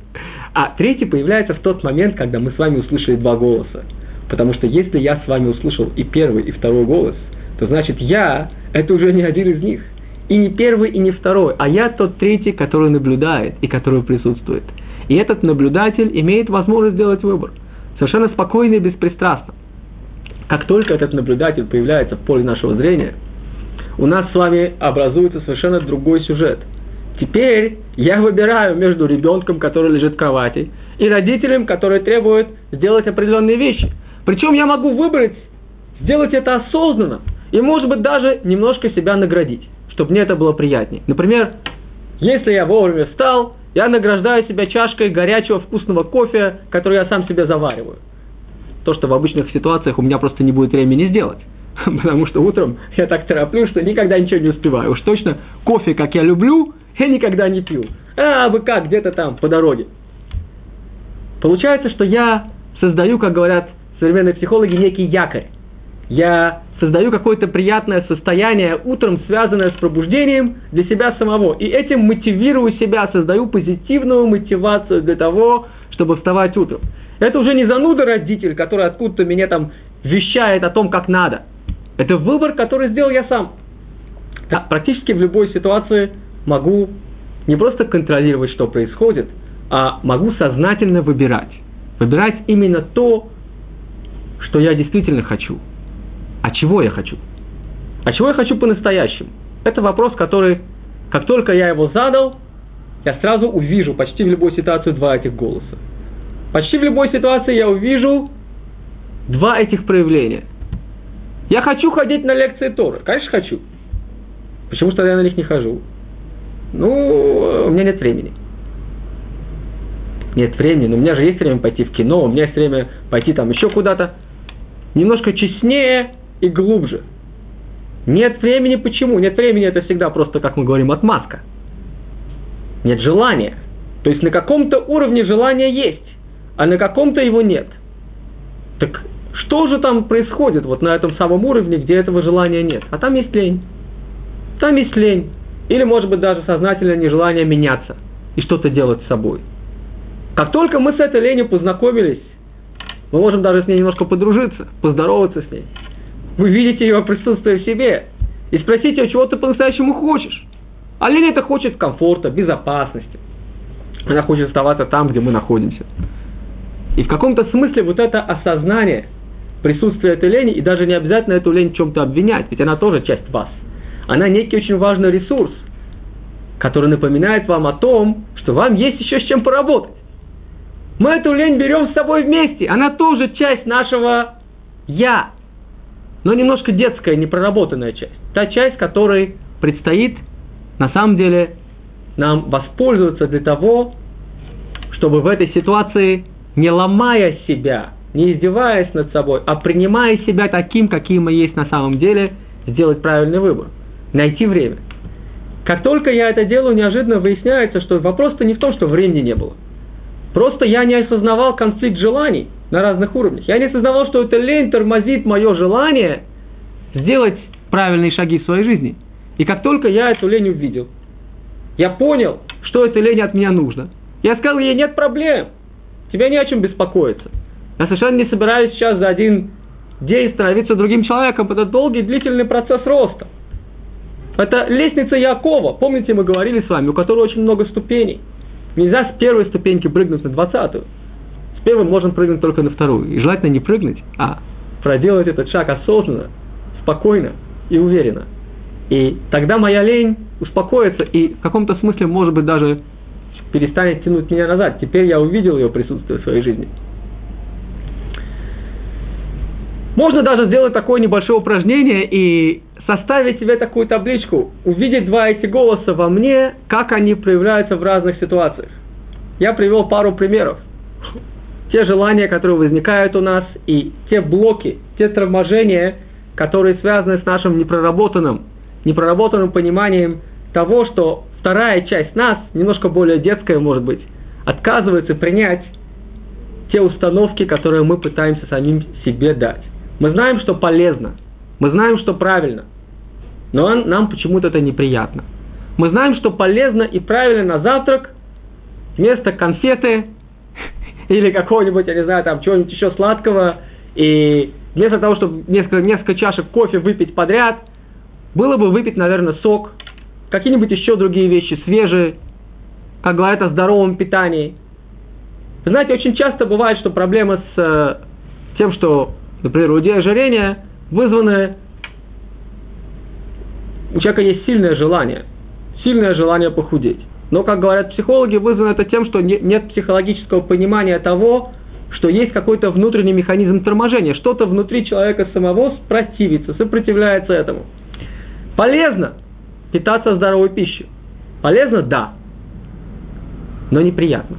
а третий появляется в тот момент, когда мы с вами услышали два голоса. Потому что если я с вами услышал и первый, и второй голос, то значит я – это уже не один из них. И не первый, и не второй, а я тот третий, который наблюдает и который присутствует. И этот наблюдатель имеет возможность сделать выбор. Совершенно спокойно и беспристрастно. Как только этот наблюдатель появляется в поле нашего зрения, у нас с вами образуется совершенно другой сюжет – Теперь я выбираю между ребенком, который лежит в кровати, и родителем, который требует сделать определенные вещи. Причем я могу выбрать, сделать это осознанно, и, может быть, даже немножко себя наградить, чтобы мне это было приятнее. Например, если я вовремя встал, я награждаю себя чашкой горячего вкусного кофе, который я сам себе завариваю. То, что в обычных ситуациях у меня просто не будет времени сделать. Потому что утром я так тороплю, что никогда ничего не успеваю. Уж точно кофе, как я люблю, я никогда не пью. А, вы как, где-то там, по дороге. Получается, что я создаю, как говорят современные психологи, некий якорь. Я создаю какое-то приятное состояние утром, связанное с пробуждением для себя самого. И этим мотивирую себя, создаю позитивную мотивацию для того, чтобы вставать утром. Это уже не зануда родитель, который откуда-то меня там вещает о том, как надо. Это выбор, который сделал я сам. Да, практически в любой ситуации могу не просто контролировать, что происходит, а могу сознательно выбирать. Выбирать именно то, что я действительно хочу. А чего я хочу? А чего я хочу по-настоящему? Это вопрос, который, как только я его задал, я сразу увижу почти в любой ситуации два этих голоса. Почти в любой ситуации я увижу два этих проявления. Я хочу ходить на лекции Торы. Конечно, хочу. Почему что я на них не хожу? Ну, у меня нет времени. Нет времени, но у меня же есть время пойти в кино, у меня есть время пойти там еще куда-то. Немножко честнее и глубже. Нет времени почему? Нет времени это всегда просто, как мы говорим, отмазка. Нет желания. То есть на каком-то уровне желания есть, а на каком-то его нет. Так что же там происходит вот на этом самом уровне, где этого желания нет? А там есть лень. Там есть лень. Или, может быть, даже сознательное нежелание меняться и что-то делать с собой. Как только мы с этой ленью познакомились, мы можем даже с ней немножко подружиться, поздороваться с ней. Вы видите ее присутствие в себе и спросите ее, чего ты по-настоящему хочешь. А лень это хочет комфорта, безопасности. Она хочет оставаться там, где мы находимся. И в каком-то смысле вот это осознание присутствия этой лени, и даже не обязательно эту лень в чем-то обвинять, ведь она тоже часть вас. Она некий очень важный ресурс, который напоминает вам о том, что вам есть еще с чем поработать. Мы эту лень берем с собой вместе, она тоже часть нашего «я», но немножко детская, непроработанная часть. Та часть, которой предстоит, на самом деле, нам воспользоваться для того, чтобы в этой ситуации, не ломая себя, не издеваясь над собой, а принимая себя таким, каким мы есть на самом деле, сделать правильный выбор, найти время. Как только я это делаю, неожиданно выясняется, что вопрос-то не в том, что времени не было. Просто я не осознавал конфликт желаний на разных уровнях. Я не осознавал, что эта лень тормозит мое желание сделать правильные шаги в своей жизни. И как только я эту лень увидел, я понял, что этой лень от меня нужно. Я сказал ей, нет проблем, тебе не о чем беспокоиться. Я совершенно не собираюсь сейчас за один день становиться другим человеком. Это долгий, длительный процесс роста. Это лестница Якова. Помните, мы говорили с вами, у которой очень много ступеней. Нельзя с первой ступеньки прыгнуть на двадцатую. С первой можно прыгнуть только на вторую. И желательно не прыгнуть, а проделать этот шаг осознанно, спокойно и уверенно. И тогда моя лень успокоится и в каком-то смысле, может быть, даже перестанет тянуть меня назад. Теперь я увидел ее присутствие в своей жизни. Можно даже сделать такое небольшое упражнение и составить себе такую табличку, увидеть два эти голоса во мне, как они проявляются в разных ситуациях. Я привел пару примеров. Те желания, которые возникают у нас, и те блоки, те торможения, которые связаны с нашим непроработанным, непроработанным пониманием того, что вторая часть нас, немножко более детская, может быть, отказывается принять те установки, которые мы пытаемся самим себе дать. Мы знаем, что полезно, мы знаем, что правильно, но нам почему-то это неприятно. Мы знаем, что полезно и правильно на завтрак вместо конфеты или какого-нибудь, я не знаю, там чего-нибудь еще сладкого, и вместо того, чтобы несколько, несколько чашек кофе выпить подряд, было бы выпить, наверное, сок, какие-нибудь еще другие вещи, свежие, как говорят о здоровом питании. Вы знаете, очень часто бывает, что проблемы с э, тем, что Например, у людей ожирения вызваны... У человека есть сильное желание, сильное желание похудеть. Но, как говорят психологи, вызвано это тем, что нет психологического понимания того, что есть какой-то внутренний механизм торможения, что-то внутри человека самого противится, сопротивляется этому. Полезно питаться здоровой пищей. Полезно? Да. Но неприятно.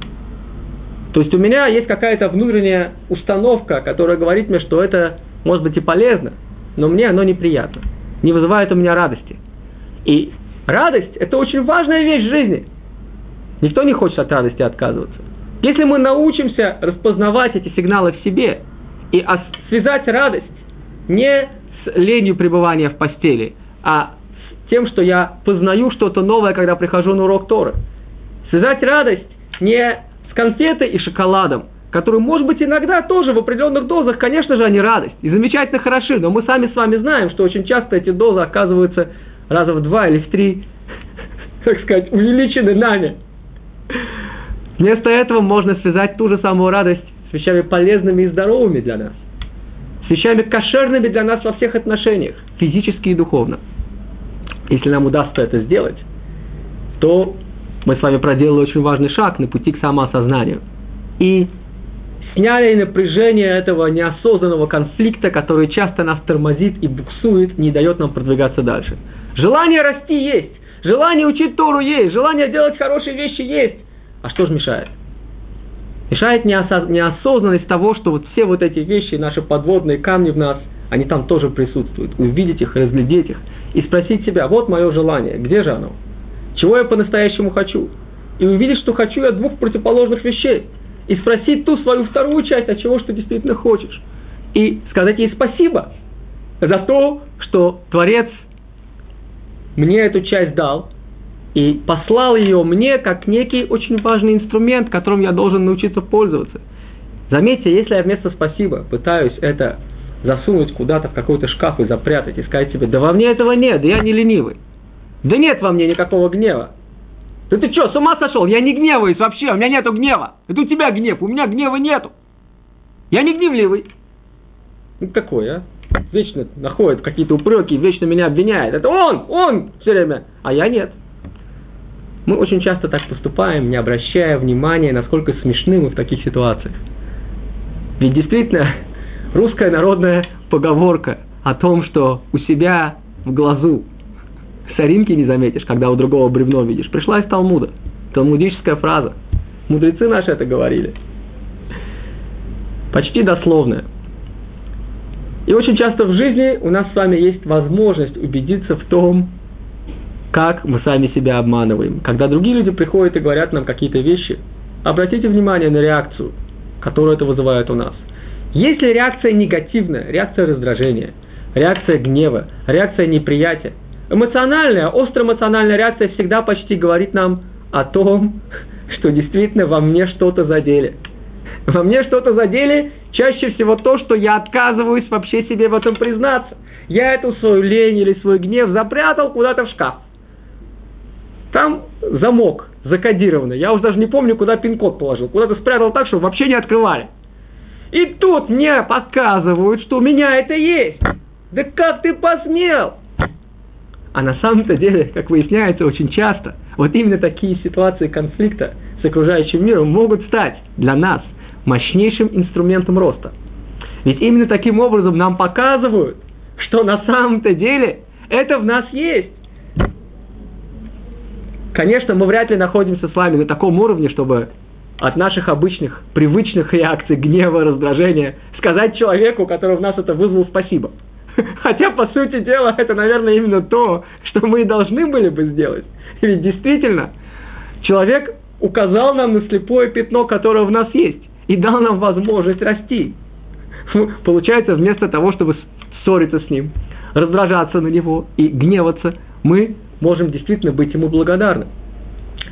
То есть у меня есть какая-то внутренняя установка, которая говорит мне, что это может быть и полезно, но мне оно неприятно, не вызывает у меня радости. И радость – это очень важная вещь в жизни. Никто не хочет от радости отказываться. Если мы научимся распознавать эти сигналы в себе и связать радость не с ленью пребывания в постели, а с тем, что я познаю что-то новое, когда прихожу на урок Торы. Связать радость не конфетой и шоколадом, которые, может быть, иногда тоже в определенных дозах, конечно же, они радость и замечательно хороши, но мы сами с вами знаем, что очень часто эти дозы оказываются раза в два или в три, так сказать, увеличены нами. Вместо этого можно связать ту же самую радость с вещами полезными и здоровыми для нас, с вещами кошерными для нас во всех отношениях, физически и духовно. Если нам удастся это сделать, то мы с вами проделали очень важный шаг на пути к самоосознанию. И сняли напряжение этого неосознанного конфликта, который часто нас тормозит и буксует, не дает нам продвигаться дальше. Желание расти есть, желание учить Тору есть, желание делать хорошие вещи есть. А что же мешает? Мешает неосознанность того, что вот все вот эти вещи, наши подводные камни в нас, они там тоже присутствуют. Увидеть их, разглядеть их и спросить себя, вот мое желание, где же оно? чего я по-настоящему хочу. И увидеть, что хочу я двух противоположных вещей. И спросить ту свою вторую часть, от чего что действительно хочешь. И сказать ей спасибо за то, что Творец мне эту часть дал и послал ее мне как некий очень важный инструмент, которым я должен научиться пользоваться. Заметьте, если я вместо «спасибо» пытаюсь это засунуть куда-то в какой-то шкаф и запрятать, и сказать себе, да во мне этого нет, да я не ленивый. Да нет во мне никакого гнева. Да ты что, с ума сошел? Я не гневаюсь вообще, у меня нету гнева. Это у тебя гнев, у меня гнева нету. Я не гневливый. Ну какой, а? Вечно находит какие-то упреки, вечно меня обвиняет. Это он, он все время, а я нет. Мы очень часто так поступаем, не обращая внимания, насколько смешны мы в таких ситуациях. Ведь действительно, русская народная поговорка о том, что у себя в глазу соринки не заметишь, когда у другого бревно видишь, пришла из Талмуда. Талмудическая фраза. Мудрецы наши это говорили. Почти дословная. И очень часто в жизни у нас с вами есть возможность убедиться в том, как мы сами себя обманываем. Когда другие люди приходят и говорят нам какие-то вещи, обратите внимание на реакцию, которую это вызывает у нас. Если реакция негативная, реакция раздражения, реакция гнева, реакция неприятия, эмоциональная, остроэмоциональная реакция всегда почти говорит нам о том, что действительно во мне что-то задели. Во мне что-то задели, чаще всего то, что я отказываюсь вообще себе в этом признаться. Я эту свою лень или свой гнев запрятал куда-то в шкаф. Там замок закодированный. Я уже даже не помню, куда пин-код положил. Куда-то спрятал так, чтобы вообще не открывали. И тут мне подсказывают, что у меня это есть. Да как ты посмел? А на самом-то деле, как выясняется очень часто, вот именно такие ситуации конфликта с окружающим миром могут стать для нас мощнейшим инструментом роста. Ведь именно таким образом нам показывают, что на самом-то деле это в нас есть. Конечно, мы вряд ли находимся с вами на таком уровне, чтобы от наших обычных, привычных реакций, гнева, раздражения, сказать человеку, который в нас это вызвал, спасибо. Хотя, по сути дела, это, наверное, именно то, что мы и должны были бы сделать. Ведь действительно, человек указал нам на слепое пятно, которое в нас есть, и дал нам возможность расти. Получается, вместо того, чтобы ссориться с ним, раздражаться на него и гневаться, мы можем действительно быть ему благодарны.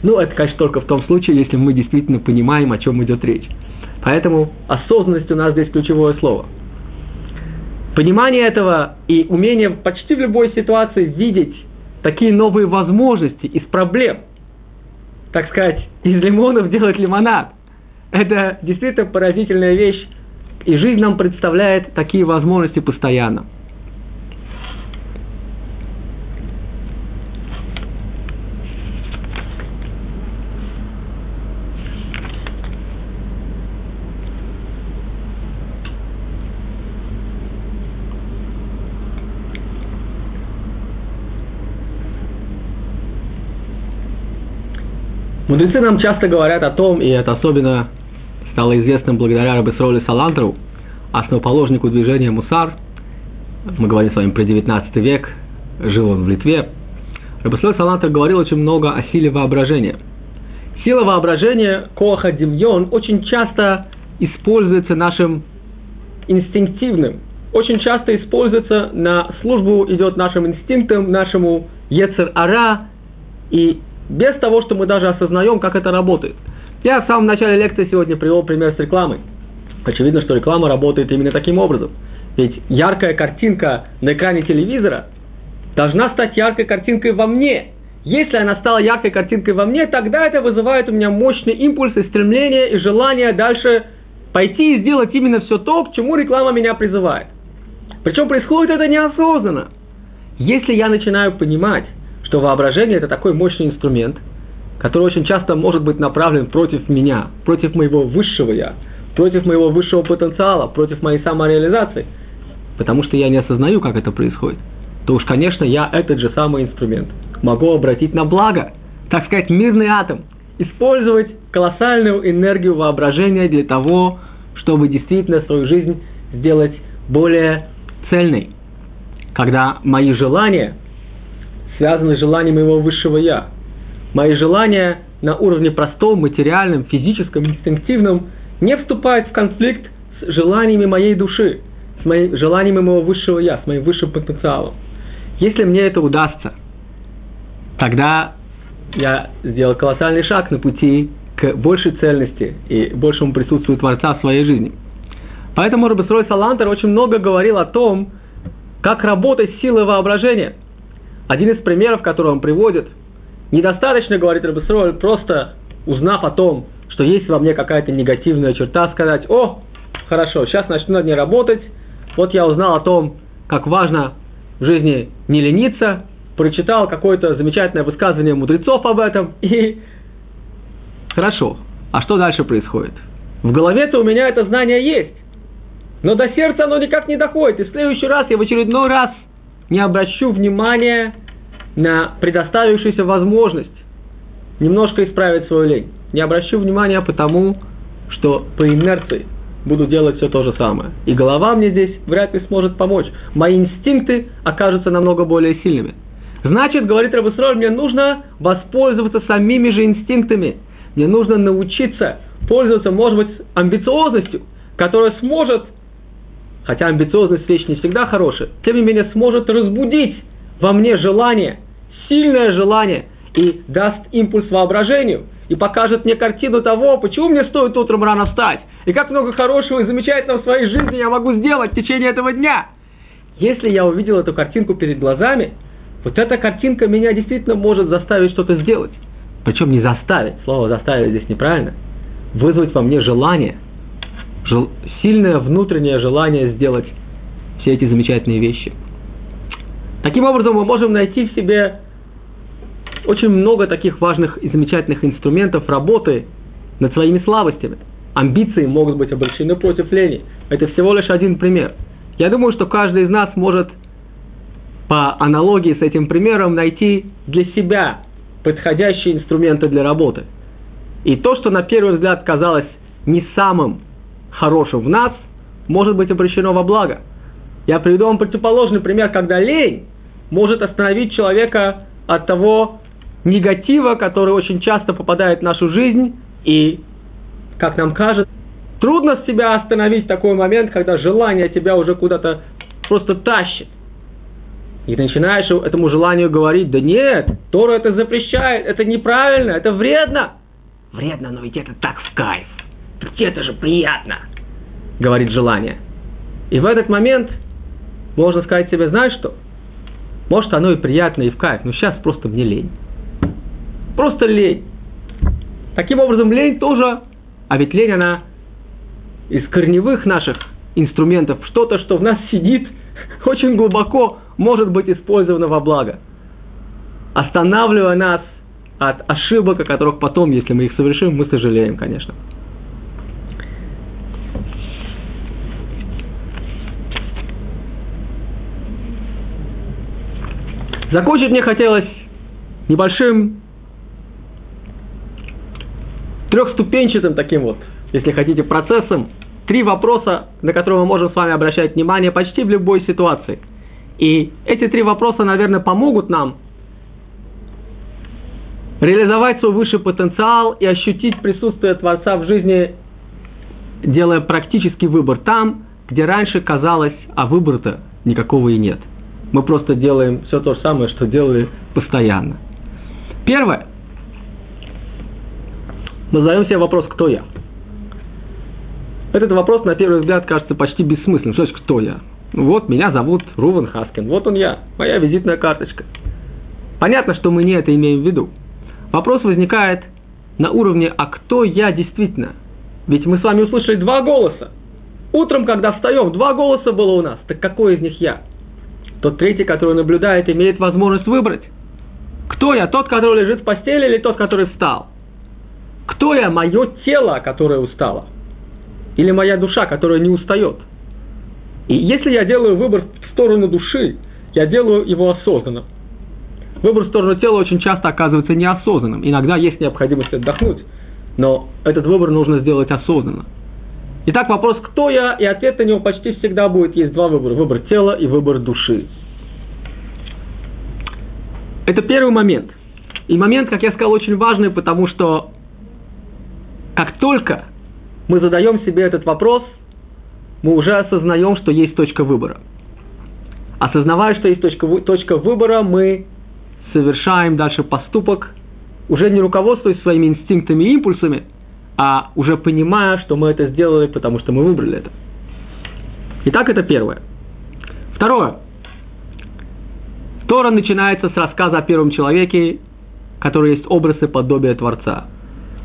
Ну, это, конечно, только в том случае, если мы действительно понимаем, о чем идет речь. Поэтому осознанность у нас здесь ключевое слово. Понимание этого и умение почти в любой ситуации видеть такие новые возможности из проблем, так сказать, из лимонов делать лимонад. Это действительно поразительная вещь, и жизнь нам представляет такие возможности постоянно. Мудрецы нам часто говорят о том, и это особенно стало известным благодаря Рабесроле Салантру, основоположнику движения Мусар. Мы говорим с вами про 19 век, жил он в Литве. Рабесроль Салантр говорил очень много о силе воображения. Сила воображения, коха демьон, очень часто используется нашим инстинктивным, очень часто используется на службу, идет нашим инстинктам, нашему ецер-ара, и без того, что мы даже осознаем, как это работает. Я в самом начале лекции сегодня привел пример с рекламой. Очевидно, что реклама работает именно таким образом. Ведь яркая картинка на экране телевизора должна стать яркой картинкой во мне. Если она стала яркой картинкой во мне, тогда это вызывает у меня мощный импульс и стремление и желание дальше пойти и сделать именно все то, к чему реклама меня призывает. Причем происходит это неосознанно. Если я начинаю понимать, что воображение – это такой мощный инструмент, который очень часто может быть направлен против меня, против моего высшего «я», против моего высшего потенциала, против моей самореализации, потому что я не осознаю, как это происходит, то уж, конечно, я этот же самый инструмент могу обратить на благо, так сказать, мирный атом, использовать колоссальную энергию воображения для того, чтобы действительно свою жизнь сделать более цельной. Когда мои желания – связаны с желанием моего высшего «я». Мои желания на уровне простом, материальном, физическом, инстинктивном не вступают в конфликт с желаниями моей души, с моим желаниями моего высшего «я», с моим высшим потенциалом. Если мне это удастся тогда я сделал колоссальный шаг на пути к большей цельности и большему присутствию Творца в своей жизни. Поэтому Рабисрой Салантер очень много говорил о том, как работать силой воображения. Один из примеров, который он приводит, недостаточно, говорит Рабисрой, просто узнав о том, что есть во мне какая-то негативная черта, сказать, о, хорошо, сейчас начну над ней работать, вот я узнал о том, как важно в жизни не лениться, прочитал какое-то замечательное высказывание мудрецов об этом, и хорошо, а что дальше происходит? В голове-то у меня это знание есть, но до сердца оно никак не доходит, и в следующий раз я в очередной раз не обращу внимания на предоставившуюся возможность немножко исправить свою лень. Не обращу внимания потому, что по инерции буду делать все то же самое. И голова мне здесь вряд ли сможет помочь. Мои инстинкты окажутся намного более сильными. Значит, говорит Рабусроль, мне нужно воспользоваться самими же инстинктами. Мне нужно научиться пользоваться, может быть, амбициозностью, которая сможет, хотя амбициозность вещь не всегда хорошая, тем не менее сможет разбудить во мне желание, сильное желание, и даст импульс воображению, и покажет мне картину того, почему мне стоит утром рано встать, и как много хорошего и замечательного в своей жизни я могу сделать в течение этого дня. Если я увидел эту картинку перед глазами, вот эта картинка меня действительно может заставить что-то сделать. Причем не заставить, слово заставить здесь неправильно. Вызвать во мне желание, жел, сильное внутреннее желание сделать все эти замечательные вещи. Таким образом, мы можем найти в себе очень много таких важных и замечательных инструментов работы над своими слабостями. Амбиции могут быть обращены против лени. Это всего лишь один пример. Я думаю, что каждый из нас может по аналогии с этим примером найти для себя подходящие инструменты для работы. И то, что на первый взгляд казалось не самым хорошим в нас, может быть обращено во благо. Я приведу вам противоположный пример, когда лень может остановить человека от того негатива, который очень часто попадает в нашу жизнь, и, как нам кажется, трудно себя остановить в такой момент, когда желание тебя уже куда-то просто тащит. И начинаешь этому желанию говорить, да нет, Тора это запрещает, это неправильно, это вредно. Вредно, но ведь это так в кайф. Это же приятно, говорит желание. И в этот момент можно сказать себе, знаешь что, может оно и приятно, и в кайф, но сейчас просто мне лень. Просто лень. Таким образом, лень тоже, а ведь лень, она из корневых наших инструментов, что-то, что в нас сидит очень глубоко, может быть использовано во благо, останавливая нас от ошибок, о которых потом, если мы их совершим, мы сожалеем, конечно. Закончить мне хотелось небольшим трехступенчатым таким вот, если хотите, процессом. Три вопроса, на которые мы можем с вами обращать внимание почти в любой ситуации. И эти три вопроса, наверное, помогут нам реализовать свой высший потенциал и ощутить присутствие Творца в жизни, делая практический выбор там, где раньше казалось, а выбора-то никакого и нет. Мы просто делаем все то же самое, что делали постоянно. Первое – мы задаем себе вопрос, кто я? Этот вопрос, на первый взгляд, кажется почти бессмысленным. Что значит, кто я? Вот меня зовут Рувен Хаскин, вот он я, моя визитная карточка. Понятно, что мы не это имеем в виду. Вопрос возникает на уровне, а кто я действительно? Ведь мы с вами услышали два голоса. Утром, когда встаем, два голоса было у нас. Так какой из них я? Тот третий, который наблюдает, имеет возможность выбрать. Кто я? Тот, который лежит в постели или тот, который встал? Кто я? Мое тело, которое устало. Или моя душа, которая не устает. И если я делаю выбор в сторону души, я делаю его осознанно. Выбор в сторону тела очень часто оказывается неосознанным. Иногда есть необходимость отдохнуть, но этот выбор нужно сделать осознанно. Итак, вопрос, кто я, и ответ на него почти всегда будет, есть два выбора. Выбор тела и выбор души. Это первый момент. И момент, как я сказал, очень важный, потому что как только мы задаем себе этот вопрос, мы уже осознаем, что есть точка выбора. Осознавая, что есть точка, точка выбора, мы совершаем дальше поступок, уже не руководствуясь своими инстинктами и импульсами, а уже понимая, что мы это сделали, потому что мы выбрали это. Итак, это первое. Второе. Тора начинается с рассказа о первом человеке, который есть образ и подобие Творца.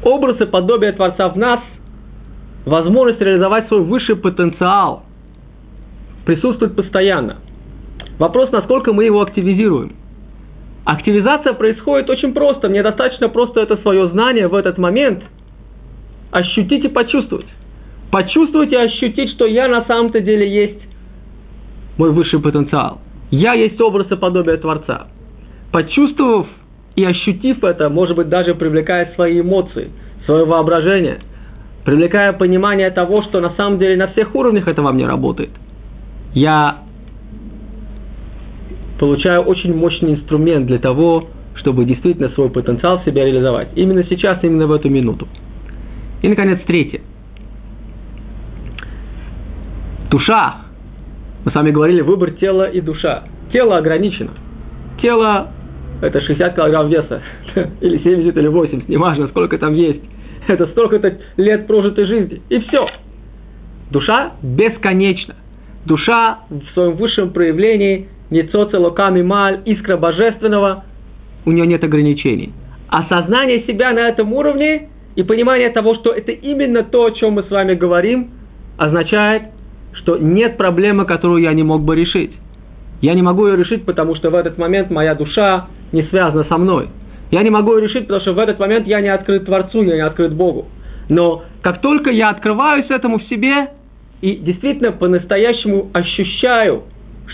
Образ и подобие Творца в нас – возможность реализовать свой высший потенциал присутствует постоянно. Вопрос, насколько мы его активизируем. Активизация происходит очень просто. Мне достаточно просто это свое знание в этот момент ощутить и почувствовать. Почувствовать и ощутить, что я на самом-то деле есть мой высший потенциал. Я есть образ и подобие Творца. Почувствовав и ощутив это, может быть, даже привлекая свои эмоции, свое воображение, привлекая понимание того, что на самом деле на всех уровнях это во мне работает, я получаю очень мощный инструмент для того, чтобы действительно свой потенциал себя реализовать. Именно сейчас, именно в эту минуту. И, наконец, третье. Душа. Мы с вами говорили, выбор тела и душа. Тело ограничено. Тело – это 60 килограмм веса. Или 70, или 80, неважно, сколько там есть. Это столько-то лет прожитой жизни. И все. Душа бесконечна. Душа в своем высшем проявлении – Ницоце локами маль, искра божественного, у нее нет ограничений. Осознание себя на этом уровне и понимание того, что это именно то, о чем мы с вами говорим, означает, что нет проблемы, которую я не мог бы решить. Я не могу ее решить, потому что в этот момент моя душа не связана со мной. Я не могу ее решить, потому что в этот момент я не открыт Творцу, я не открыт Богу. Но как только я открываюсь этому в себе и действительно по-настоящему ощущаю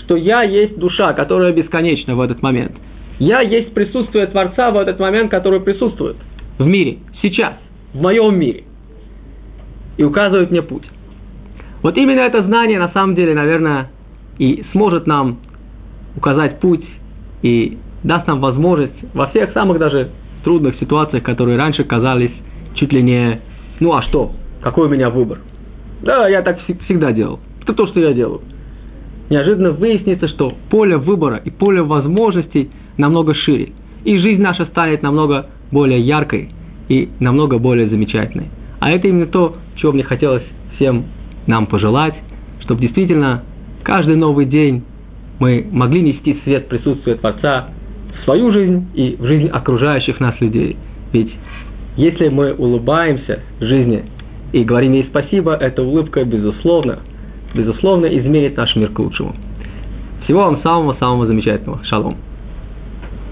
что я есть душа, которая бесконечна в этот момент. Я есть присутствие Творца в этот момент, который присутствует в мире, сейчас, в моем мире. И указывает мне путь. Вот именно это знание, на самом деле, наверное, и сможет нам указать путь и даст нам возможность во всех самых даже трудных ситуациях, которые раньше казались чуть ли не «ну а что? Какой у меня выбор?» Да, я так всегда делал. Это то, что я делаю неожиданно выяснится, что поле выбора и поле возможностей намного шире. И жизнь наша станет намного более яркой и намного более замечательной. А это именно то, чего мне хотелось всем нам пожелать, чтобы действительно каждый новый день мы могли нести свет присутствия Творца в свою жизнь и в жизнь окружающих нас людей. Ведь если мы улыбаемся жизни и говорим ей спасибо, эта улыбка, безусловно, безусловно, изменит наш мир к лучшему. Всего вам самого-самого замечательного. Шалом.